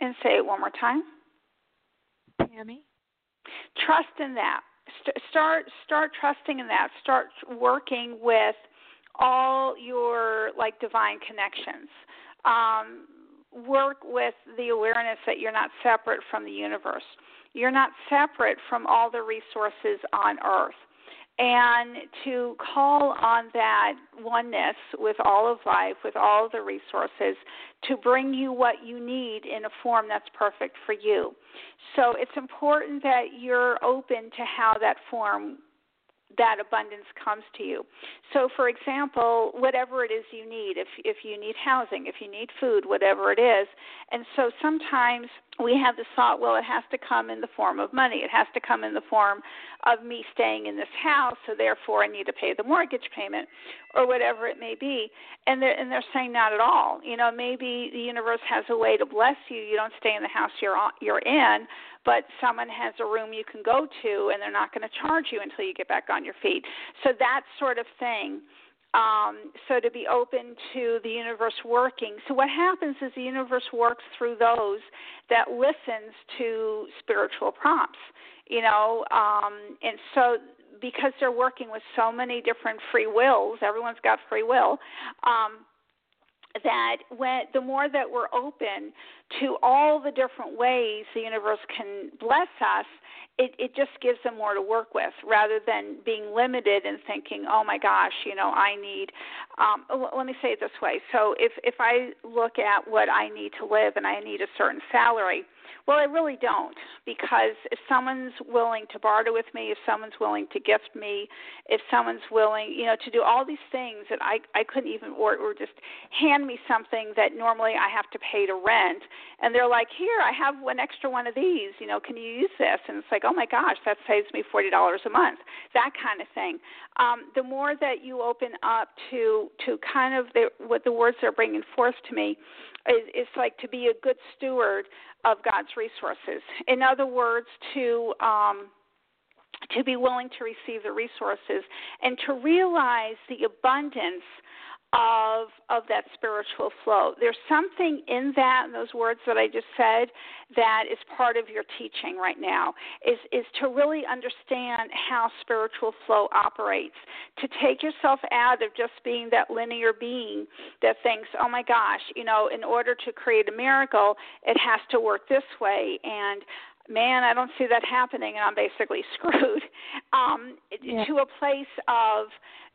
and say it one more time. Tammy. Trust in that. St- start start trusting in that. Start working with all your like divine connections. Um, work with the awareness that you're not separate from the universe. You're not separate from all the resources on earth and to call on that oneness with all of life, with all of the resources, to bring you what you need in a form that's perfect for you. So it's important that you're open to how that form that abundance comes to you. So for example, whatever it is you need, if if you need housing, if you need food, whatever it is. And so sometimes we have the thought, well, it has to come in the form of money. It has to come in the form of me staying in this house, so therefore I need to pay the mortgage payment or whatever it may be. And they're, and they're saying not at all. You know, maybe the universe has a way to bless you. You don't stay in the house you're you're in, but someone has a room you can go to and they're not going to charge you until you get back on your feet. So that sort of thing. Um, so to be open to the universe working. So what happens is the universe works through those that listens to spiritual prompts. You know, um, and so because they're working with so many different free wills, everyone's got free will. Um, that when the more that we're open to all the different ways the universe can bless us, it, it just gives them more to work with rather than being limited and thinking, oh my gosh, you know, I need. Um, let me say it this way. So if if I look at what I need to live and I need a certain salary, well, I really don't because if someone's willing to barter with me, if someone's willing to gift me, if someone's willing, you know, to do all these things that I I couldn't even or or just hand me something that normally I have to pay to rent, and they're like, "Here, I have one extra one of these. You know, can you use this?" And it's like, "Oh my gosh, that saves me forty dollars a month." That kind of thing. Um, the more that you open up to to kind of the, what the words are bringing forth to me, is like to be a good steward of God's resources. In other words, to um, to be willing to receive the resources and to realize the abundance of of that spiritual flow. There's something in that in those words that I just said that is part of your teaching right now is is to really understand how spiritual flow operates. To take yourself out of just being that linear being that thinks, "Oh my gosh, you know, in order to create a miracle, it has to work this way and man, I don't see that happening, and I'm basically screwed. Um, yeah. To a place of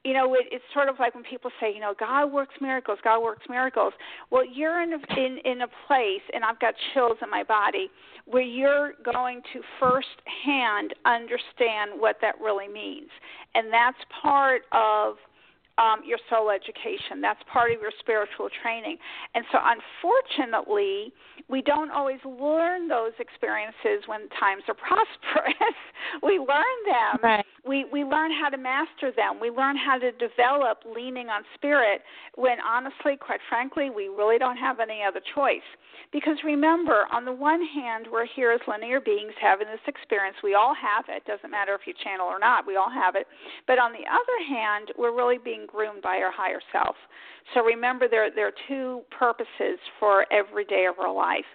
you know, it, it's sort of like when people say, you know, God works miracles, God works miracles. Well, you're in a, in in a place, and I've got chills in my body, where you're going to firsthand understand what that really means, and that's part of um, your soul education. That's part of your spiritual training. And so, unfortunately, we don't always learn those experiences when times are prosperous. we learn them. Right. We we learn how to master them. We learn how to develop leaning on spirit when honestly, quite frankly, we really don't have any other choice. Because remember, on the one hand, we're here as linear beings having this experience. We all have it. Doesn't matter if you channel or not. We all have it. But on the other hand, we're really being groomed by our higher self. So remember, there there are two purposes for every day of our life.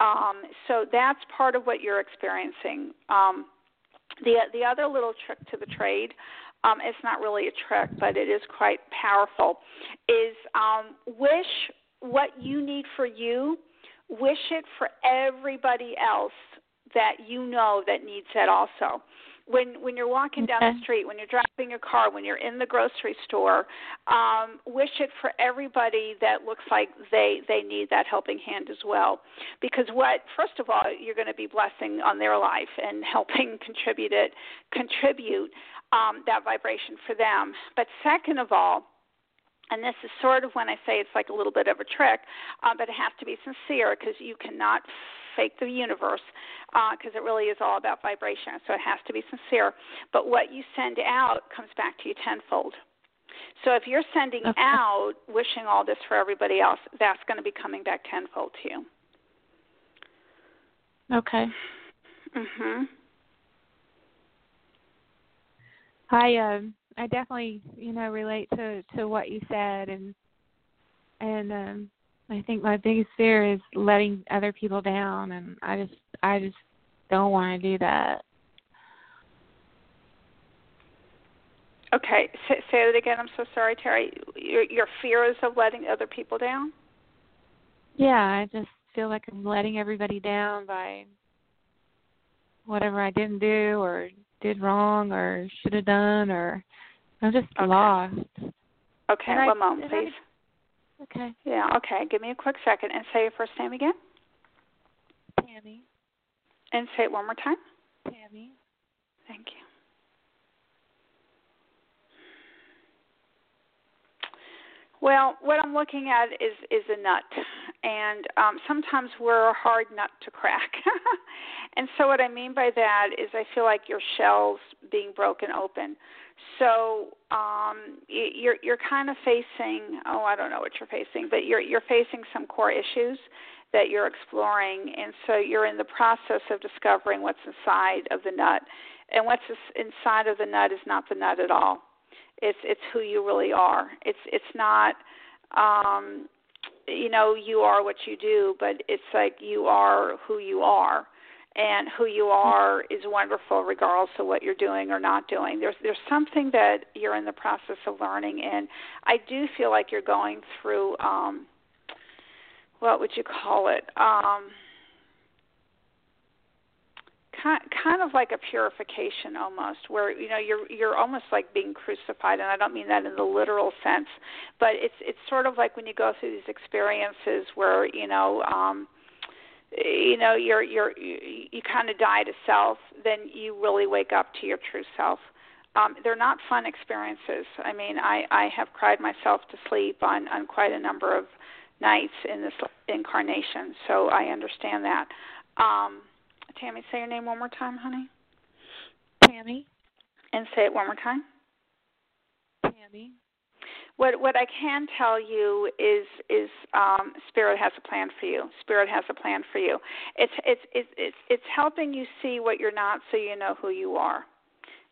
Um, so that's part of what you're experiencing. Um, the the other little trick to the trade, um, it's not really a trick, but it is quite powerful, is um, wish what you need for you, wish it for everybody else that you know that needs it also when when you're walking down the street, when you're driving your car, when you're in the grocery store, um, wish it for everybody that looks like they they need that helping hand as well. Because what first of all, you're going to be blessing on their life and helping contribute it contribute um, that vibration for them. But second of all and this is sort of when I say it's like a little bit of a trick, uh, but it has to be sincere because you cannot fake the universe because uh, it really is all about vibration. So it has to be sincere. But what you send out comes back to you tenfold. So if you're sending okay. out wishing all this for everybody else, that's going to be coming back tenfold to you. Okay. Mhm. I um I definitely you know relate to to what you said and and um I think my biggest fear is letting other people down, and I just I just don't want to do that. Okay, say, say that again. I'm so sorry, Teri. Your your fear is of letting other people down. Yeah, I just feel like I'm letting everybody down by whatever I didn't do or did wrong or should have done, or I'm just okay. lost. Okay, and one I, moment, please. Okay. Yeah, okay. Give me a quick second and say your first name again. Tammy. And say it one more time. Tammy. Thank you. Well, what I'm looking at is is a nut, and um, sometimes we're a hard nut to crack. and so, what I mean by that is, I feel like your shell's being broken open. So um, you're you're kind of facing oh I don't know what you're facing, but you're you're facing some core issues that you're exploring, and so you're in the process of discovering what's inside of the nut, and what's inside of the nut is not the nut at all. It's it's who you really are. It's it's not um, you know you are what you do, but it's like you are who you are and who you are is wonderful regardless of what you're doing or not doing there's there's something that you're in the process of learning and i do feel like you're going through um what would you call it? Um, kind of like a purification almost where you know you're you're almost like being crucified and I don't mean that in the literal sense but it's it's sort of like when you go through these experiences where you know um you know you're you're you, you kind of die to self then you really wake up to your true self. Um they're not fun experiences. I mean i i have cried myself to sleep on on quite a number of nights in this incarnation so i understand that. Um Tammy, say your name one more time, honey. Tammy. And say it one more time. Tammy. What what I can tell you is is um, Spirit has a plan for you. Spirit has a plan for you. It's it's it's it's it's helping you see what you're not, so you know who you are.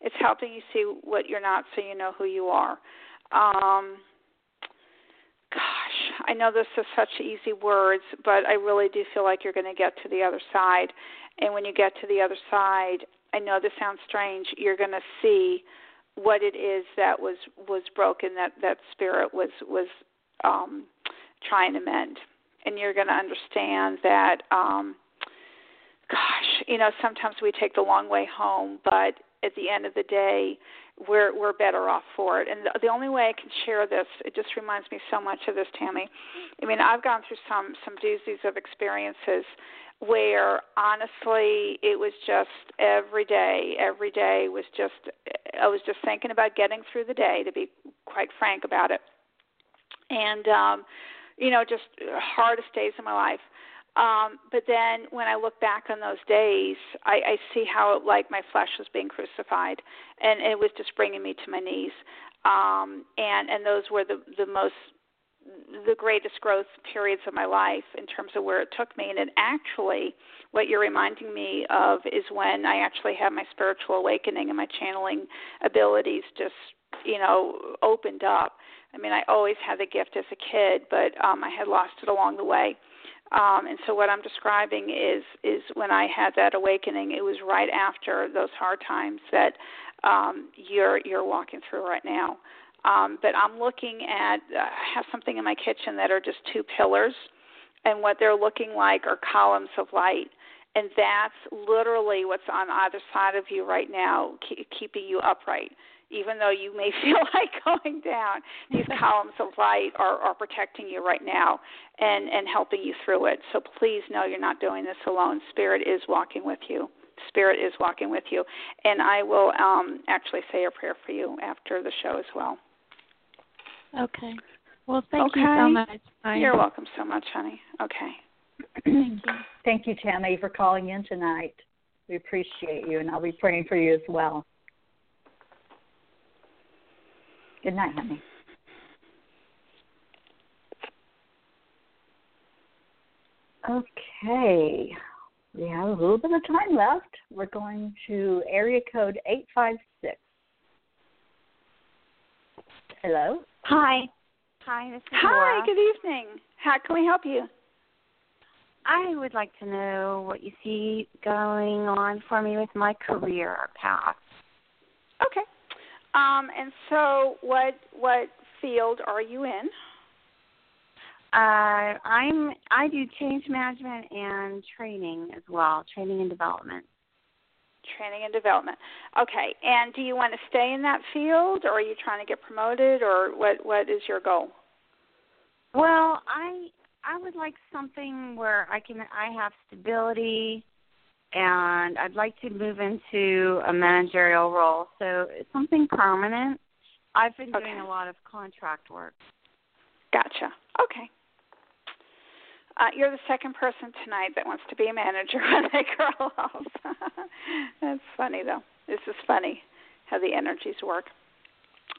It's helping you see what you're not, so you know who you are. Um, I know this is such easy words, but I really do feel like you're going to get to the other side. And when you get to the other side, I know this sounds strange, you're going to see what it is that was was broken that that spirit was was um trying to mend. And you're going to understand that um gosh, you know, sometimes we take the long way home, but at the end of the day, we're we're better off for it. And the, the only way I can share this, it just reminds me so much of this, Tammy. I mean, I've gone through some some doozies of experiences where honestly it was just every day every day was just i was just thinking about getting through the day to be quite frank about it and um you know just hardest days of my life um but then when i look back on those days i i see how like my flesh was being crucified and it was just bringing me to my knees um and and those were the the most the greatest growth periods of my life in terms of where it took me. And it actually, what you're reminding me of is when I actually had my spiritual awakening and my channeling abilities just, you know, opened up. I mean, I always had the gift as a kid, but um, I had lost it along the way. Um, and so what I'm describing is is when I had that awakening, it was right after those hard times that um, you're you're walking through right now. Um, but I'm looking at uh, I have something in my kitchen that are just two pillars, and what they're looking like are columns of light, and that's literally what's on either side of you right now, keep, keeping you upright. Even though you may feel like going down, these columns of light are, are protecting you right now and, and helping you through it. So please know you're not doing this alone. Spirit is walking with you. Spirit is walking with you. And I will um, actually say a prayer for you after the show as well. Okay. Well, thank okay. you so much. You're welcome so much, honey. Okay. thank you. Thank you, Tammy, for calling in tonight. We appreciate you, and I'll be praying for you as well. Good night, honey. Okay. We have a little bit of time left. We're going to area code 856. Hello? Hi. Hi, this is Hi, Laura. good evening. How can we help you? I would like to know what you see going on for me with my career path. Um, and so, what what field are you in? Uh, I'm I do change management and training as well, training and development. Training and development. Okay. And do you want to stay in that field, or are you trying to get promoted, or what? What is your goal? Well, I I would like something where I can I have stability, and I'd like to move into a managerial role. So it's something permanent. I've been Okay. doing a lot of contract work. Gotcha. Okay. Uh, you're the second person tonight that wants to be a manager when they grow up. That's funny, though. This is funny how the energies work.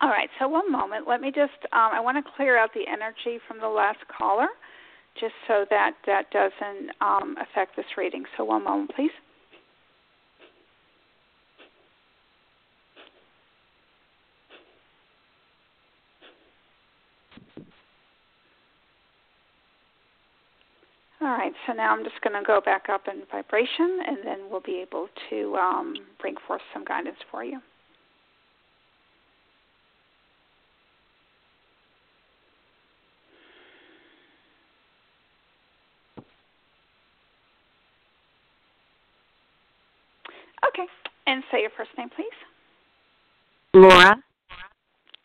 All right, so one moment. Let me just, um, I want to clear out the energy from the last caller just so that that doesn't um, affect this reading. So one moment, please. All right, so now I'm just going to go back up in vibration, and then we'll be able to um, bring forth some guidance for you. Okay, and say your first name, please. Laura.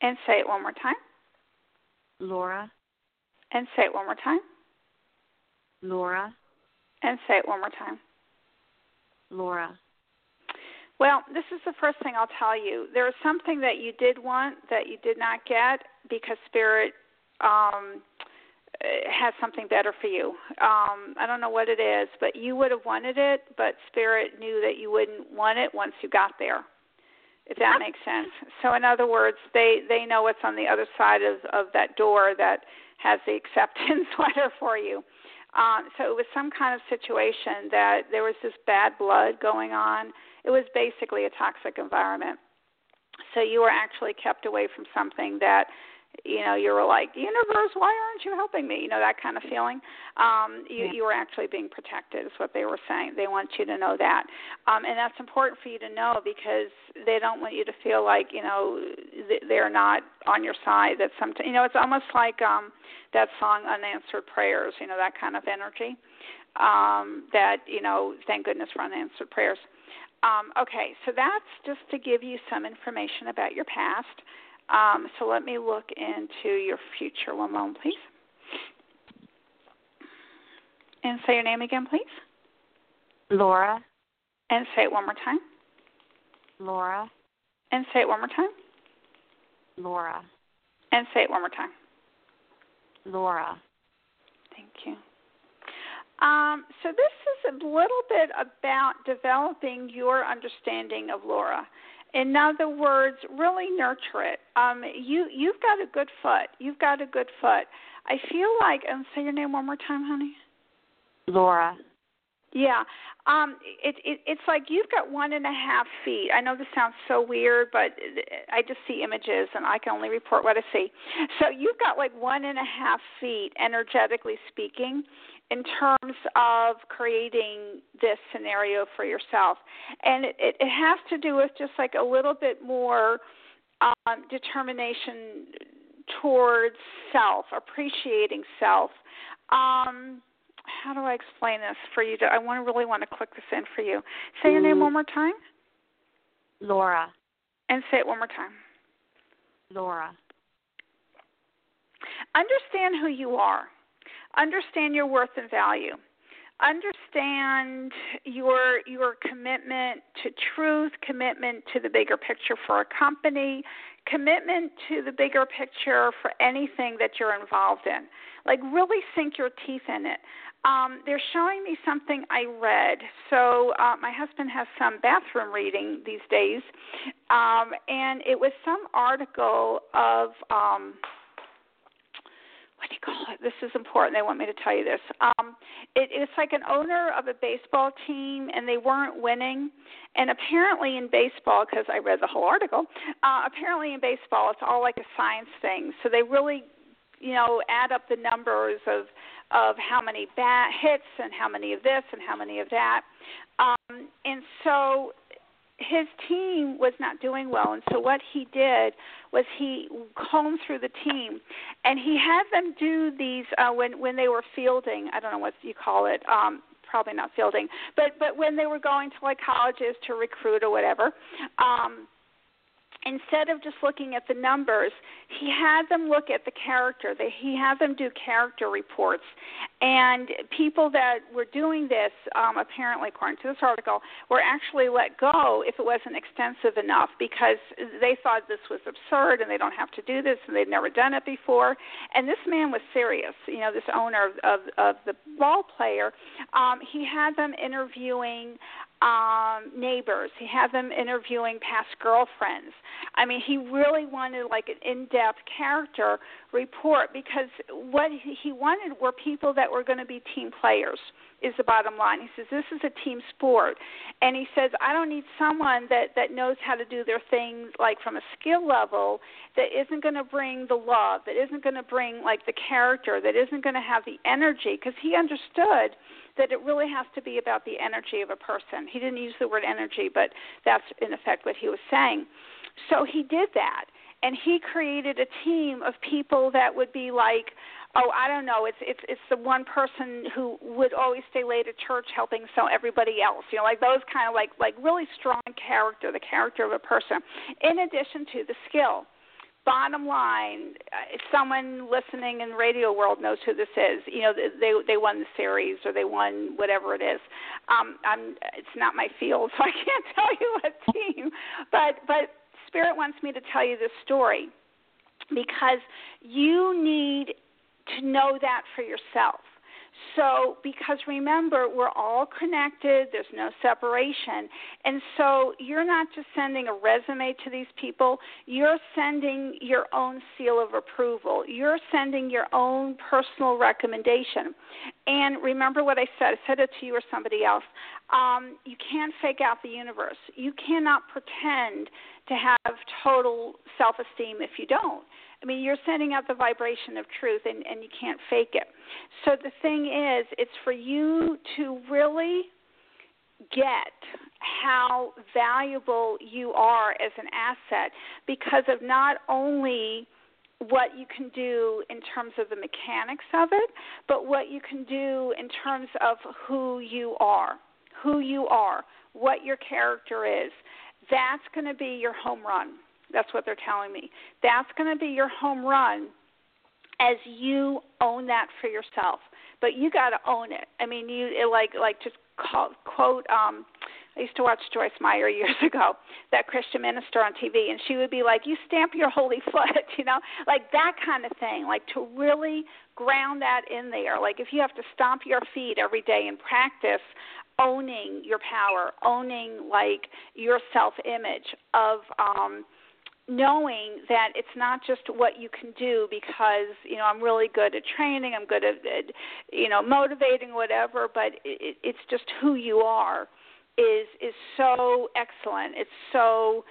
And say it one more time. Laura. And say it one more time. Laura. And say it one more time. Laura. Well, this is the first thing I'll tell you. There is something that you did want that you did not get because Spirit um, has something better for you. Um, I don't know what it is, but you would have wanted it, but Spirit knew that you wouldn't want it once you got there. If that makes sense. So, in other words, they they know what's on the other side of of that door that has the acceptance letter for you. Um, so it was some kind of situation that there was this bad blood going on. It was basically a toxic environment. So you were actually kept away from something that you know you were like universe why aren't you helping me? You know that kind of feeling. Um you yeah. you were actually being protected is what they were saying. They want you to know that. Um and that's important for you to know because they don't want you to feel like you know they're not on your side. That some you know it's almost like um that song unanswered prayers you know that kind of energy. Um that you know thank goodness for unanswered prayers. Um, okay, so that's just to give you some information about your past. Um, so let me look into your future. One moment, please. And say your name again, please. Laura. And say it one more time. Laura. And say it one more time. Laura. And say it one more time. Laura. Thank you. Um, so this is a little bit about developing your understanding of Laura. In other words, really nurture it. Um, you you've got a good foot. You've got a good foot. I feel like and say your name one more time, honey. Laura. Yeah. Um it, it it's like you've got one and a half feet. I know this sounds so weird, but I just see images and I can only report what I see. So you've got like one and a half feet energetically speaking in terms of creating this scenario for yourself. And it, it, it has to do with just like a little bit more um, determination towards self, appreciating self. Um, how do I explain this for you? To, I want to really want to click this in for you. Say your name one more time. Laura. And say it one more time. Laura. Understand who you are understand your worth and value. Understand your your commitment to truth commitment to the bigger picture for a company commitment to the bigger picture for anything that you're involved in. Like really sink your teeth in it. Um, they're showing me something I read. So uh, my husband has some bathroom reading these days, um, and it was some article of um, what do you call it? This is important. They want me to tell you this. Um, it, it's like an owner of a baseball team, and they weren't winning. And apparently, in baseball, because I read the whole article, uh, apparently in baseball, it's all like a science thing. So they really, you know, add up the numbers of of how many bat hits and how many of this and how many of that. Um, and so his team was not doing well, and so what he did was he combed through the team, and he had them do these uh, when when they were fielding. I don't know what you call it. Um, probably not fielding, but but when they were going to like colleges to recruit or whatever. Um, instead of just looking at the numbers, he had them look at the character. He had them do character reports. And people that were doing this, um, apparently, according to this article, were actually let go if it wasn't extensive enough because they thought this was absurd and they don't have to do this and they'd never done it before. And this man was serious, you know, this owner of, of, of the ball player. Um, he had them interviewing um, neighbors. He had them interviewing past girlfriends. I mean, he really wanted like an in-depth character report because what he wanted were people that were going to be team players. Is the bottom line. He says this is a team sport, and he says I don't need someone that that knows how to do their things like from a skill level that isn't going to bring the love, that isn't going to bring like the character, that isn't going to have the energy because he understood that it really has to be about the energy of a person. He didn't use the word energy, but that's in effect what he was saying. So he did that, and he created a team of people that would be like oh I don't know it's it's it's the one person who would always stay late at church helping so everybody else you know like those kind of like like really strong character the character of a person in addition to the skill bottom line uh, someone listening in radio world knows who this is. You know they they won the series or they won whatever it is. Um i'm it's not my field so i can't tell you what team. But but spirit wants me to tell you this story because you need to know that for yourself. So, because remember, we're all connected, there's no separation. And so, you're not just sending a resume to these people, you're sending your own seal of approval. You're sending your own personal recommendation. And remember what I said, I said it to you or somebody else. Um, you can't fake out the universe. You cannot pretend to have total self esteem if you don't. I mean, you're sending out the vibration of truth and, and you can't fake it. So the thing is, it's for you to really get how valuable you are as an asset because of not only what you can do in terms of the mechanics of it, but what you can do in terms of who you are, who you are, what your character is. That's going to be your home run. That's what they're telling me. That's going to be your home run as you own that for yourself. But you got to own it. I mean, you it like like just call, quote. um I used to watch Joyce Meyer years ago, that Christian minister on TV, and she would be like, "You stamp your holy foot," you know, like that kind of thing. Like to really ground that in there. Like if you have to stomp your feet every day in practice, owning your power, owning like your self image of um knowing that it's not just what you can do because you know I'm really good at training, I'm good at, at you know motivating whatever, but it, it's just who you are is is so excellent. It's so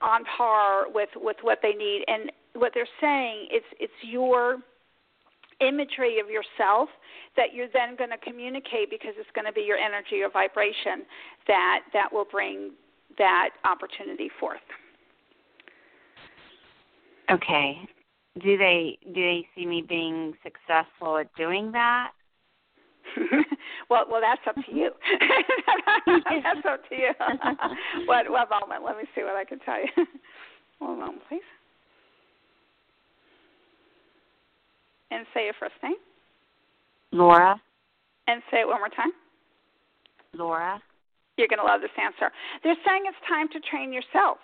on par with with what they need, and what they're saying it's it's your imagery of yourself that you're then going to communicate because it's going to be your energy or vibration that that will bring that opportunity forth. Okay. Do they do they see me being successful at doing that? well, well, that's up to you. that's up to you. what, what moment? Let me see what I can tell you. One moment, please. And say your first name. Laura. And say it one more time. Laura. You're going to love this answer. They're saying it's time to train yourself.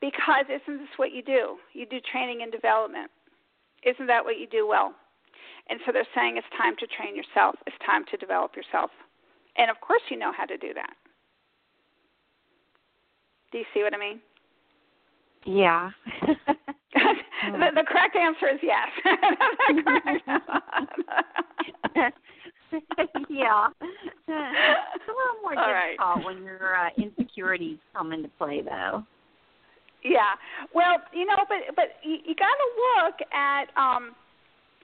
Because isn't this what you do? You do training and development. Isn't that what you do well? And so they're saying it's time to train yourself, it's time to develop yourself. And of course, you know how to do that. Do you see what I mean? Yeah. the, the correct answer is yes. yeah. It's a little more All difficult right. when your uh, insecurities come into play, though. Yeah. Well, you know, but but you, you got to look at um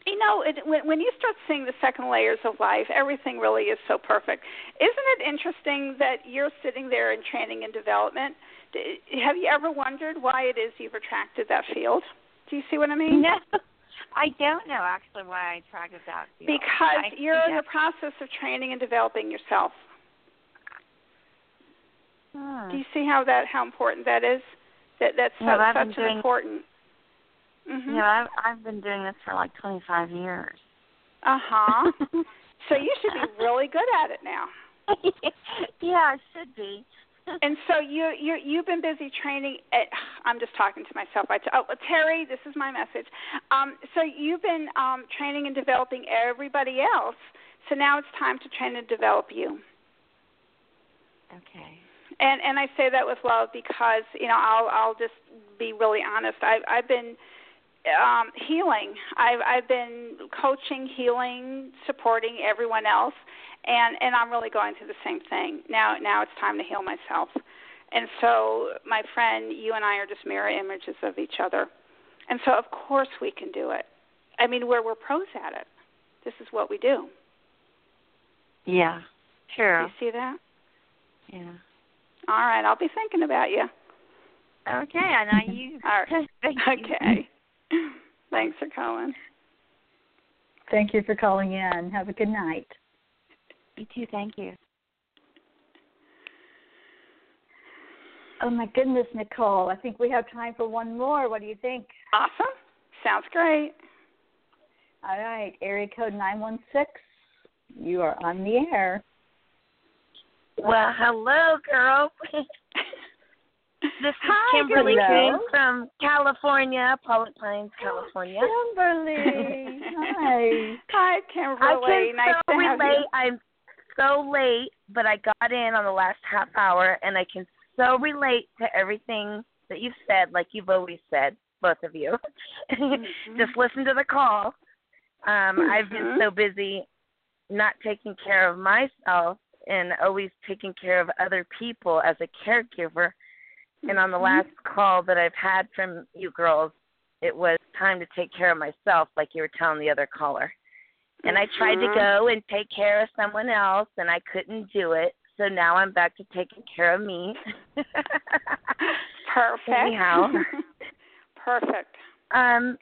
you know, it, when when you start seeing the second layers of life, everything really is so perfect. Isn't it interesting that you're sitting there in training and development? Have you ever wondered why it is you've attracted that field? Do you see what I mean? No, I don't know actually why I attracted that. Field. Because I you're in the process of training and developing yourself. Hmm. Do you see how that how important that is? That that's Yeah, so, I've such an important. Mhm. You know, I've I've been doing this for like 25 years. Uh huh. so you should be really good at it now. yeah, I should be. and so you you you've been busy training. At, I'm just talking to myself. I t- oh, Teri, this is my message. Um, so you've been um, training and developing everybody else. So now it's time to train and develop you. Okay. And and I say that with love because you know I'll I'll just be really honest. I've I've been um, healing. I've I've been coaching, healing, supporting everyone else, and and I'm really going through the same thing now. Now it's time to heal myself. And so, my friend, you and I are just mirror images of each other. And so, of course, we can do it. I mean, we're we're pros at it. This is what we do. Yeah. Sure. You see that? Yeah. All right, I'll be thinking about you. Okay, and I know you. All right. Thank you. Okay. Thanks for calling. Thank you for calling in. Have a good night. You too. Thank you. Oh my goodness, Nicole. I think we have time for one more. What do you think? Awesome. Sounds great. All right. Area code 916. You are on the air. Well, hello, girl. this is Hi, Kimberly. King from California, Pollock Pines, California. Kimberly. Hi. Hi, I Kimberly. can nice so to have relate. you. I'm so late, but I got in on the last half hour, and I can so relate to everything that you've said, like you've always said, both of you. Mm-hmm. Just listen to the call. Um, I've been Mhm. so busy not taking care of myself and always taking care of other people as a caregiver. And on the Mhm. last call that I've had from you girls, it was time to take care of myself, like you were telling the other caller. And I tried to Mhm. go and take care of someone else, and I couldn't do it. So now I'm back to taking care of me. Perfect. Anyhow. Perfect. Um,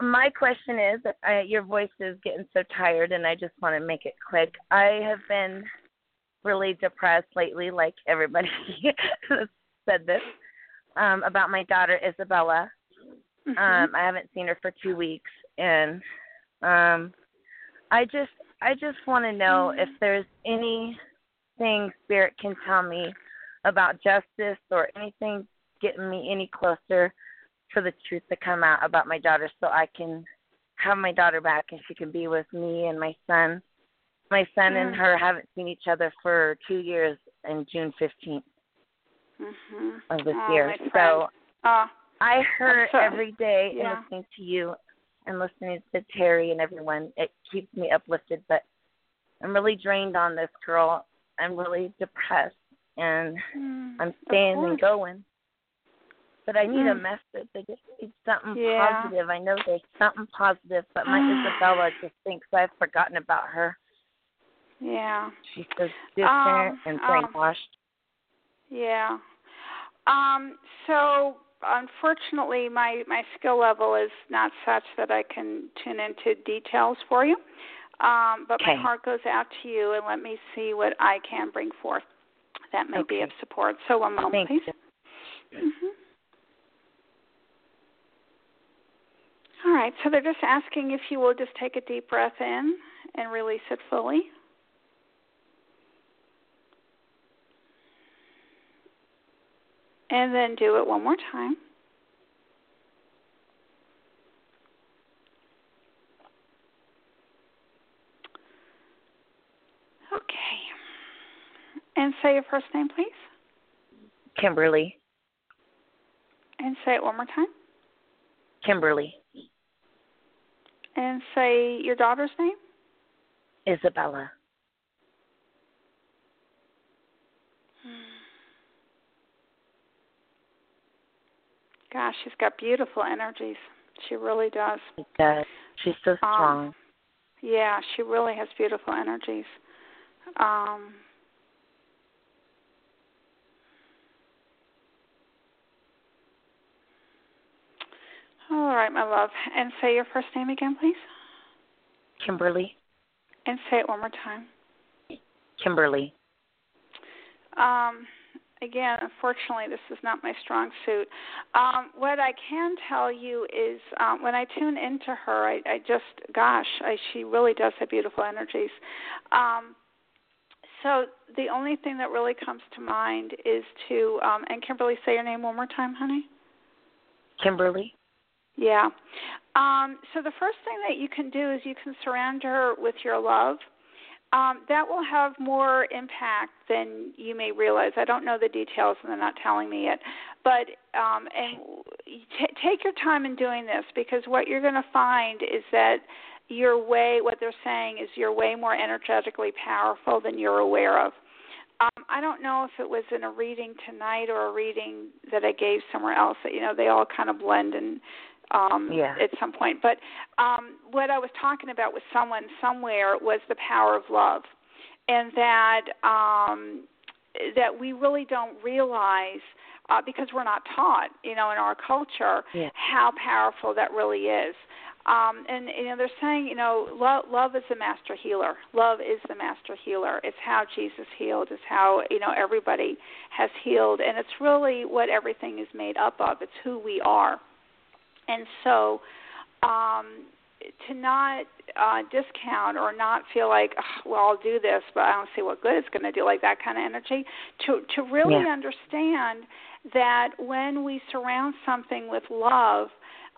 my question is, uh, your voice is getting so tired, and I just want to make it quick. I have been really depressed lately, like everybody said this, um, about my daughter Isabella. Mhm. Um, I haven't seen her for two weeks, and um, I just, I just want to know if there's anything Spirit can tell me about justice or anything getting me any closer for the truth to come out about my daughter so I can have my daughter back and she can be with me and my son. My son and Mm. her haven't seen each other for two years in June 15th Mhm. of this oh, year. So. Oh, I heard so- every day yeah. in listening to you and listening to Teri and everyone, it keeps me uplifted. But I'm really drained on this girl. I'm really depressed and Mm, I'm staying and going. But I need a Mm. message. I just need something Yeah. positive. I know there's something positive, but my Isabella just thinks I've forgotten about her. Yeah. She's so distant Um, and um, brainwashed. Yeah. Um, so unfortunately my my skill level is not such that I can tune into details for you. Um, but my heart goes out to you and let me see what I can bring forth that may be of support. So one moment, Thank please. you. hmm All right, so they're just asking if you will just take a deep breath in and release it fully. And then do it one more time. Okay. And say your first name, please. Kimberly. And say it one more time. Kimberly. And say your daughter's name. Isabella. Gosh, she's got beautiful energies. She really does. She does. She's so strong. Yeah, she really has beautiful energies. Um All right, my love. And say your first name again, please. Kimberly. And say it one more time. Kimberly. Um, again, unfortunately, this is not my strong suit. Um, what I can tell you is um, when I tune into her, I, I just, gosh, I, she really does have beautiful energies. Um, so the only thing that really comes to mind is to, um, and Kimberly, say your name one more time, honey. Kimberly. Yeah. Um, so the first thing that you can do is you can surround her with your love. Um, that will have more impact than you may realize. I don't know the details, and they're not telling me yet. But um, and t- take your time in doing this because what you're going to find is that you're way. What they're saying is you're way more energetically powerful than you're aware of. Um, I don't know if it was in a reading tonight or a reading that I gave somewhere else. That you know they all kind of blend and um Yeah. at some point. But um what I was talking about with someone somewhere was the power of love. And that um that we really don't realize uh because we're not taught, you know, in our culture Yeah. how powerful that really is. Um, and you know they're saying you know love, love is the master healer. Love is the master healer. It's how Jesus healed. It's how you know everybody has healed, and it's really what everything is made up of. It's who we are. And so, um, to not uh, discount or not feel like, oh, well, I'll do this, but I don't see what good it's going to do, like that kind of energy. To to really Yeah. understand that when we surround something with love,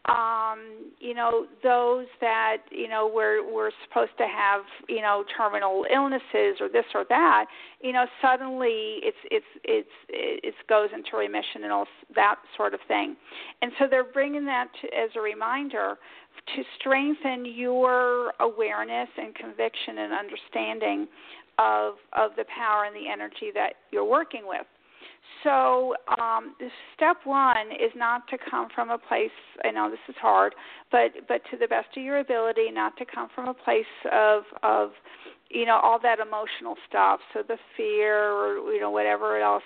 um, you know, those that you know we're we're supposed to have, you know, terminal illnesses or this or that, you know, suddenly it's it's it's it goes into remission and all that sort of thing. And so they're bringing that to, as a reminder to strengthen your awareness and conviction and understanding of of the power and the energy that you're working with. So, um, step one is not to come from a place. I know this is hard, but but to the best of your ability, not to come from a place of of you know all that emotional stuff. So the fear, or you know whatever else,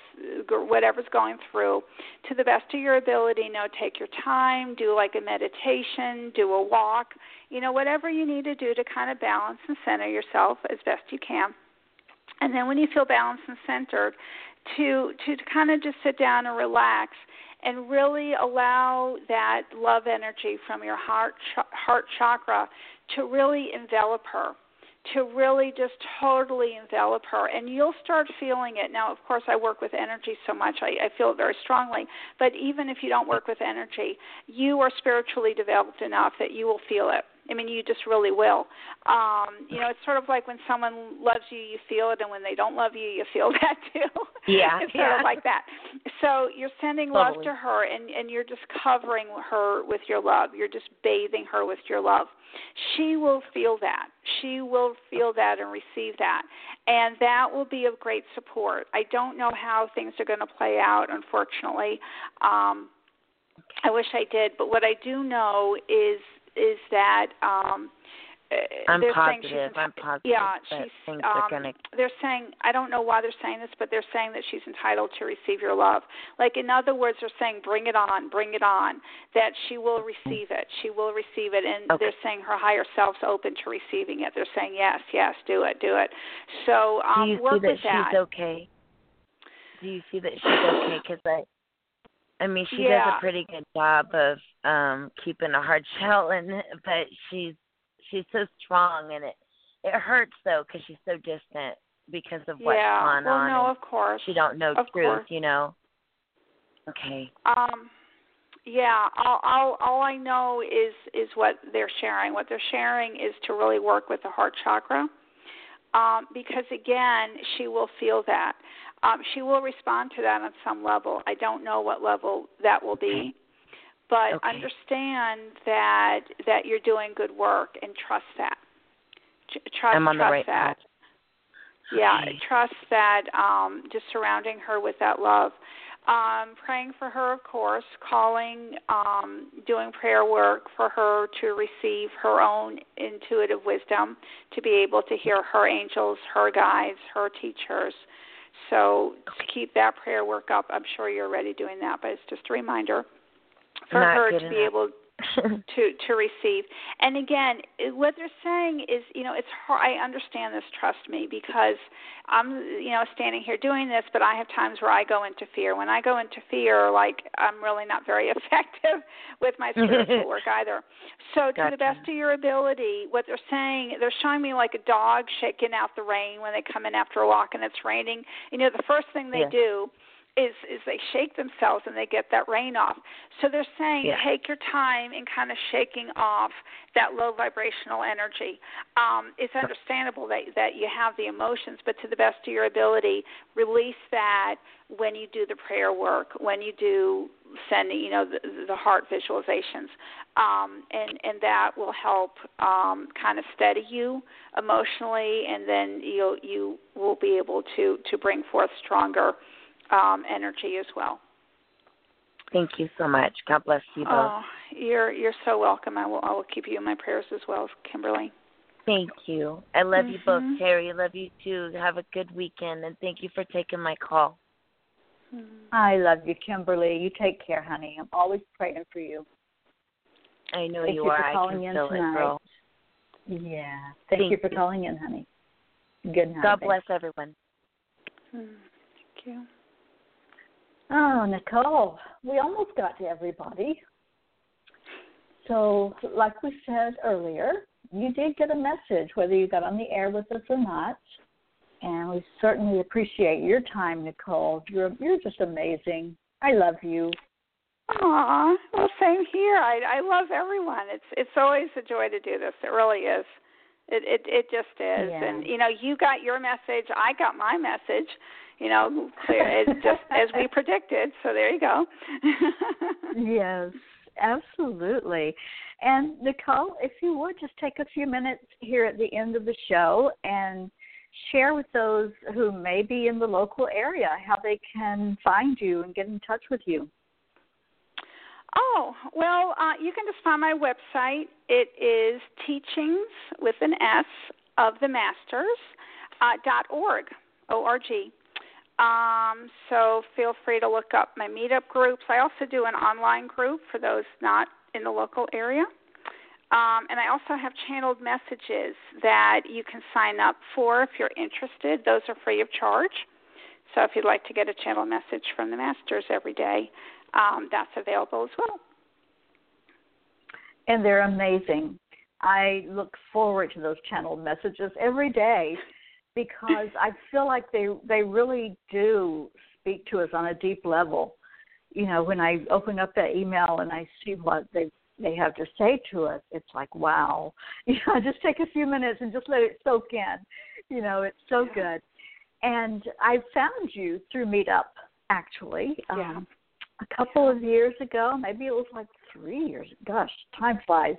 whatever's going through. To the best of your ability, you know, take your time, do like a meditation, do a walk, you know, whatever you need to do to kind of balance and center yourself as best you can. And then when you feel balanced and centered, to to kind of just sit down and relax and really allow that love energy from your heart ch- heart chakra to really envelop her to really just totally envelop her. And you'll start feeling it. Now of course i work with energy so much i, I feel it very strongly. But even if you don't work with energy you are spiritually developed enough that you will feel it I mean, you just really will. Um, you know, it's sort of like when someone loves you, you feel it, and when they don't love you, you feel that too. Yeah, it's sort yeah. of like that. So you're sending love to her, and and you're just covering her with your love. You're just bathing her with your love. She will feel that. She will feel that and receive that, and that will be of great support. I don't know how things are going to play out, unfortunately. Um, I wish I did, but what I do know is is that um uh, I'm they're saying she's positive. I'm positive yeah, she's things um, are gonna. they're saying I don't know why they're saying this, but they're saying that she's entitled to receive your love. Like in other words, they're saying bring it on, bring it on. That she will receive it. She will receive it, and Okay. they're saying her higher self's open to receiving it. They're saying yes, yes, do it, do it. So um, Do you work see that with that. she's okay? Do you see that she's okay? Because I, I mean, she does a pretty good job of um keeping a hard shell, and but she's she's so strong, and it it hurts though because she's so distant because of what's yeah. gone well, on. no, of course. she don't know of truth, course. you know. Okay. Um, yeah, all, all all I know is is what they're sharing. What they're sharing is to really work with the heart chakra, um, because again, she will feel that. Um, she will respond to that on some level. I don't know what level that will be, but Okay. understand that that you're doing good work and trust that. Tr- Trust, I'm on the right that. path. Yeah, Okay. trust that um, just surrounding her with that love. Um, praying for her, of course, calling, um, doing prayer work for her to receive her own intuitive wisdom, to be able to hear her angels, her guides, her teachers. So to keep that prayer work up. I'm sure you're already doing that, but it's just a reminder for Not her to be able to to receive. And again, what they're saying is, you know, it's hard. I understand this. Trust me, because I'm, you know, standing here doing this, but I have times where I go into fear. When I go into fear, like I'm really not very effective with my spiritual work either. So, to the best of your ability, what they're saying, they're showing me like a dog shaking out the rain when they come in after a walk and it's raining. You know, the first thing they do is is they shake themselves and they get that rain off. So they're saying Yeah. take your time in kind of shaking off that low vibrational energy. Um, it's understandable that that you have the emotions, but to the best of your ability, release that when you do the prayer work, when you do sending, you know, the, the heart visualizations, um, and and that will help um, kind of steady you emotionally, and then you you will be able to to bring forth stronger um, energy as well. Thank you so much. God bless you both. Oh, you're you're so welcome. I will I will keep you in my prayers as well, Kimberly. Thank you. I love you both, Mhm. Teri. I love you too. Have a good weekend, and thank you for taking my call. I love you, Kimberly. You take care, honey. I'm always praying for you. I know Thank you, you are. for I can in feel tonight. it, girl. Yeah. Thank, Thank you for you. calling in, honey. Good night. God babe. bless everyone. Hmm, Thank you. Oh, Nicole, we almost got to everybody. So, like we said earlier, you did get a message, whether you got on the air with us or not. And we certainly appreciate your time, Nicole. You're you're just amazing. I love you. Aw, well, same here. I I love everyone. It's it's always a joy to do this. It really is. It it it just is. Yeah. And you know, you got your message. I got my message. You know, clear. It's just as we predicted. So there you go. yes, absolutely. And Nicole, if you would just take a few minutes here at the end of the show and share with those who may be in the local area how they can find you and get in touch with you. Oh, well, uh, you can just find my website. It is teachings with an S of the masters uh, dot org, O R G. Um, so feel free to look up my meetup groups. I also do an online group for those not in the local area. Um, and I also have channeled messages that you can sign up for if you're interested. Those are free of charge. So if you'd like to get a channel message from the masters every day, um, that's available as well. And they're amazing. I look forward to those channeled messages every day because I feel like they they really do speak to us on a deep level. You know, when I open up that email and I see what they they have to say to us, it's like wow. You know, just take a few minutes and just let it soak in. You know, it's so good. And I found you through Meetup actually. Yeah. Um, a couple of years ago, maybe it was like three years. Gosh, time flies,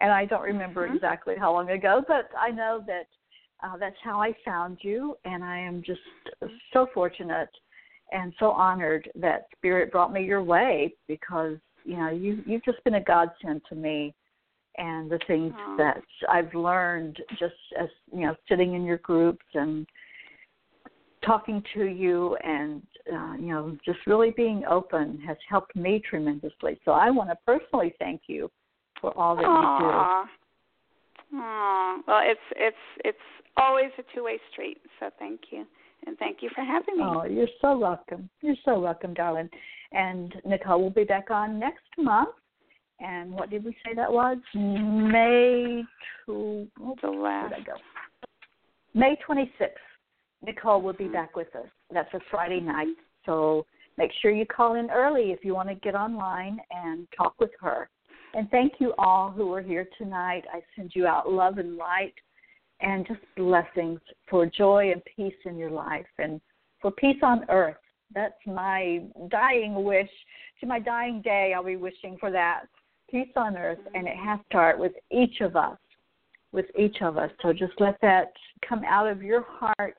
and I don't remember Mhm. exactly how long ago, but I know that uh, that's how I found you, and I am just so fortunate and so honored that Spirit brought me your way because you know you you've just been a godsend to me, and the things Aw. that I've learned just as you know sitting in your groups and talking to you and uh, you know just really being open has helped me tremendously. So I want to personally thank you for all that you Aw. Aw. Well, it's it's it's always a two-way street. So thank you, and thank you for having me. Oh, you're so welcome. You're so welcome, darling. And Nicole will be back on next month. And what did we say that was? May to oh, the where last. did I go? May 26th. Nicole will be back with us. That's a Friday night. So make sure you call in early if you want to get online and talk with her. And thank you all who are here tonight. I send you out love and light and just blessings for joy and peace in your life and for peace on earth. That's my dying wish. To my dying day, I'll be wishing for that peace on earth, and it has to start with each of us. With each of us. So just let that come out of your heart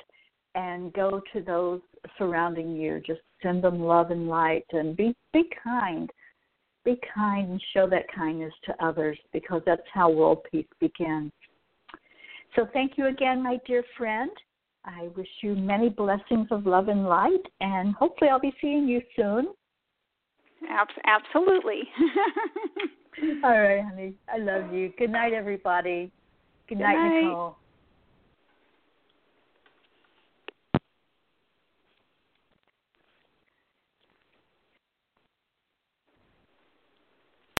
and go to those surrounding you. Just send them love and light and be be kind. Be kind and show that kindness to others because that's how world peace begins. So thank you again, my dear friend. I wish you many blessings of love and light, and hopefully I'll be seeing you soon. Absolutely. All right, honey. I love you. Good night, everybody. Good, Good night, night. Nicole.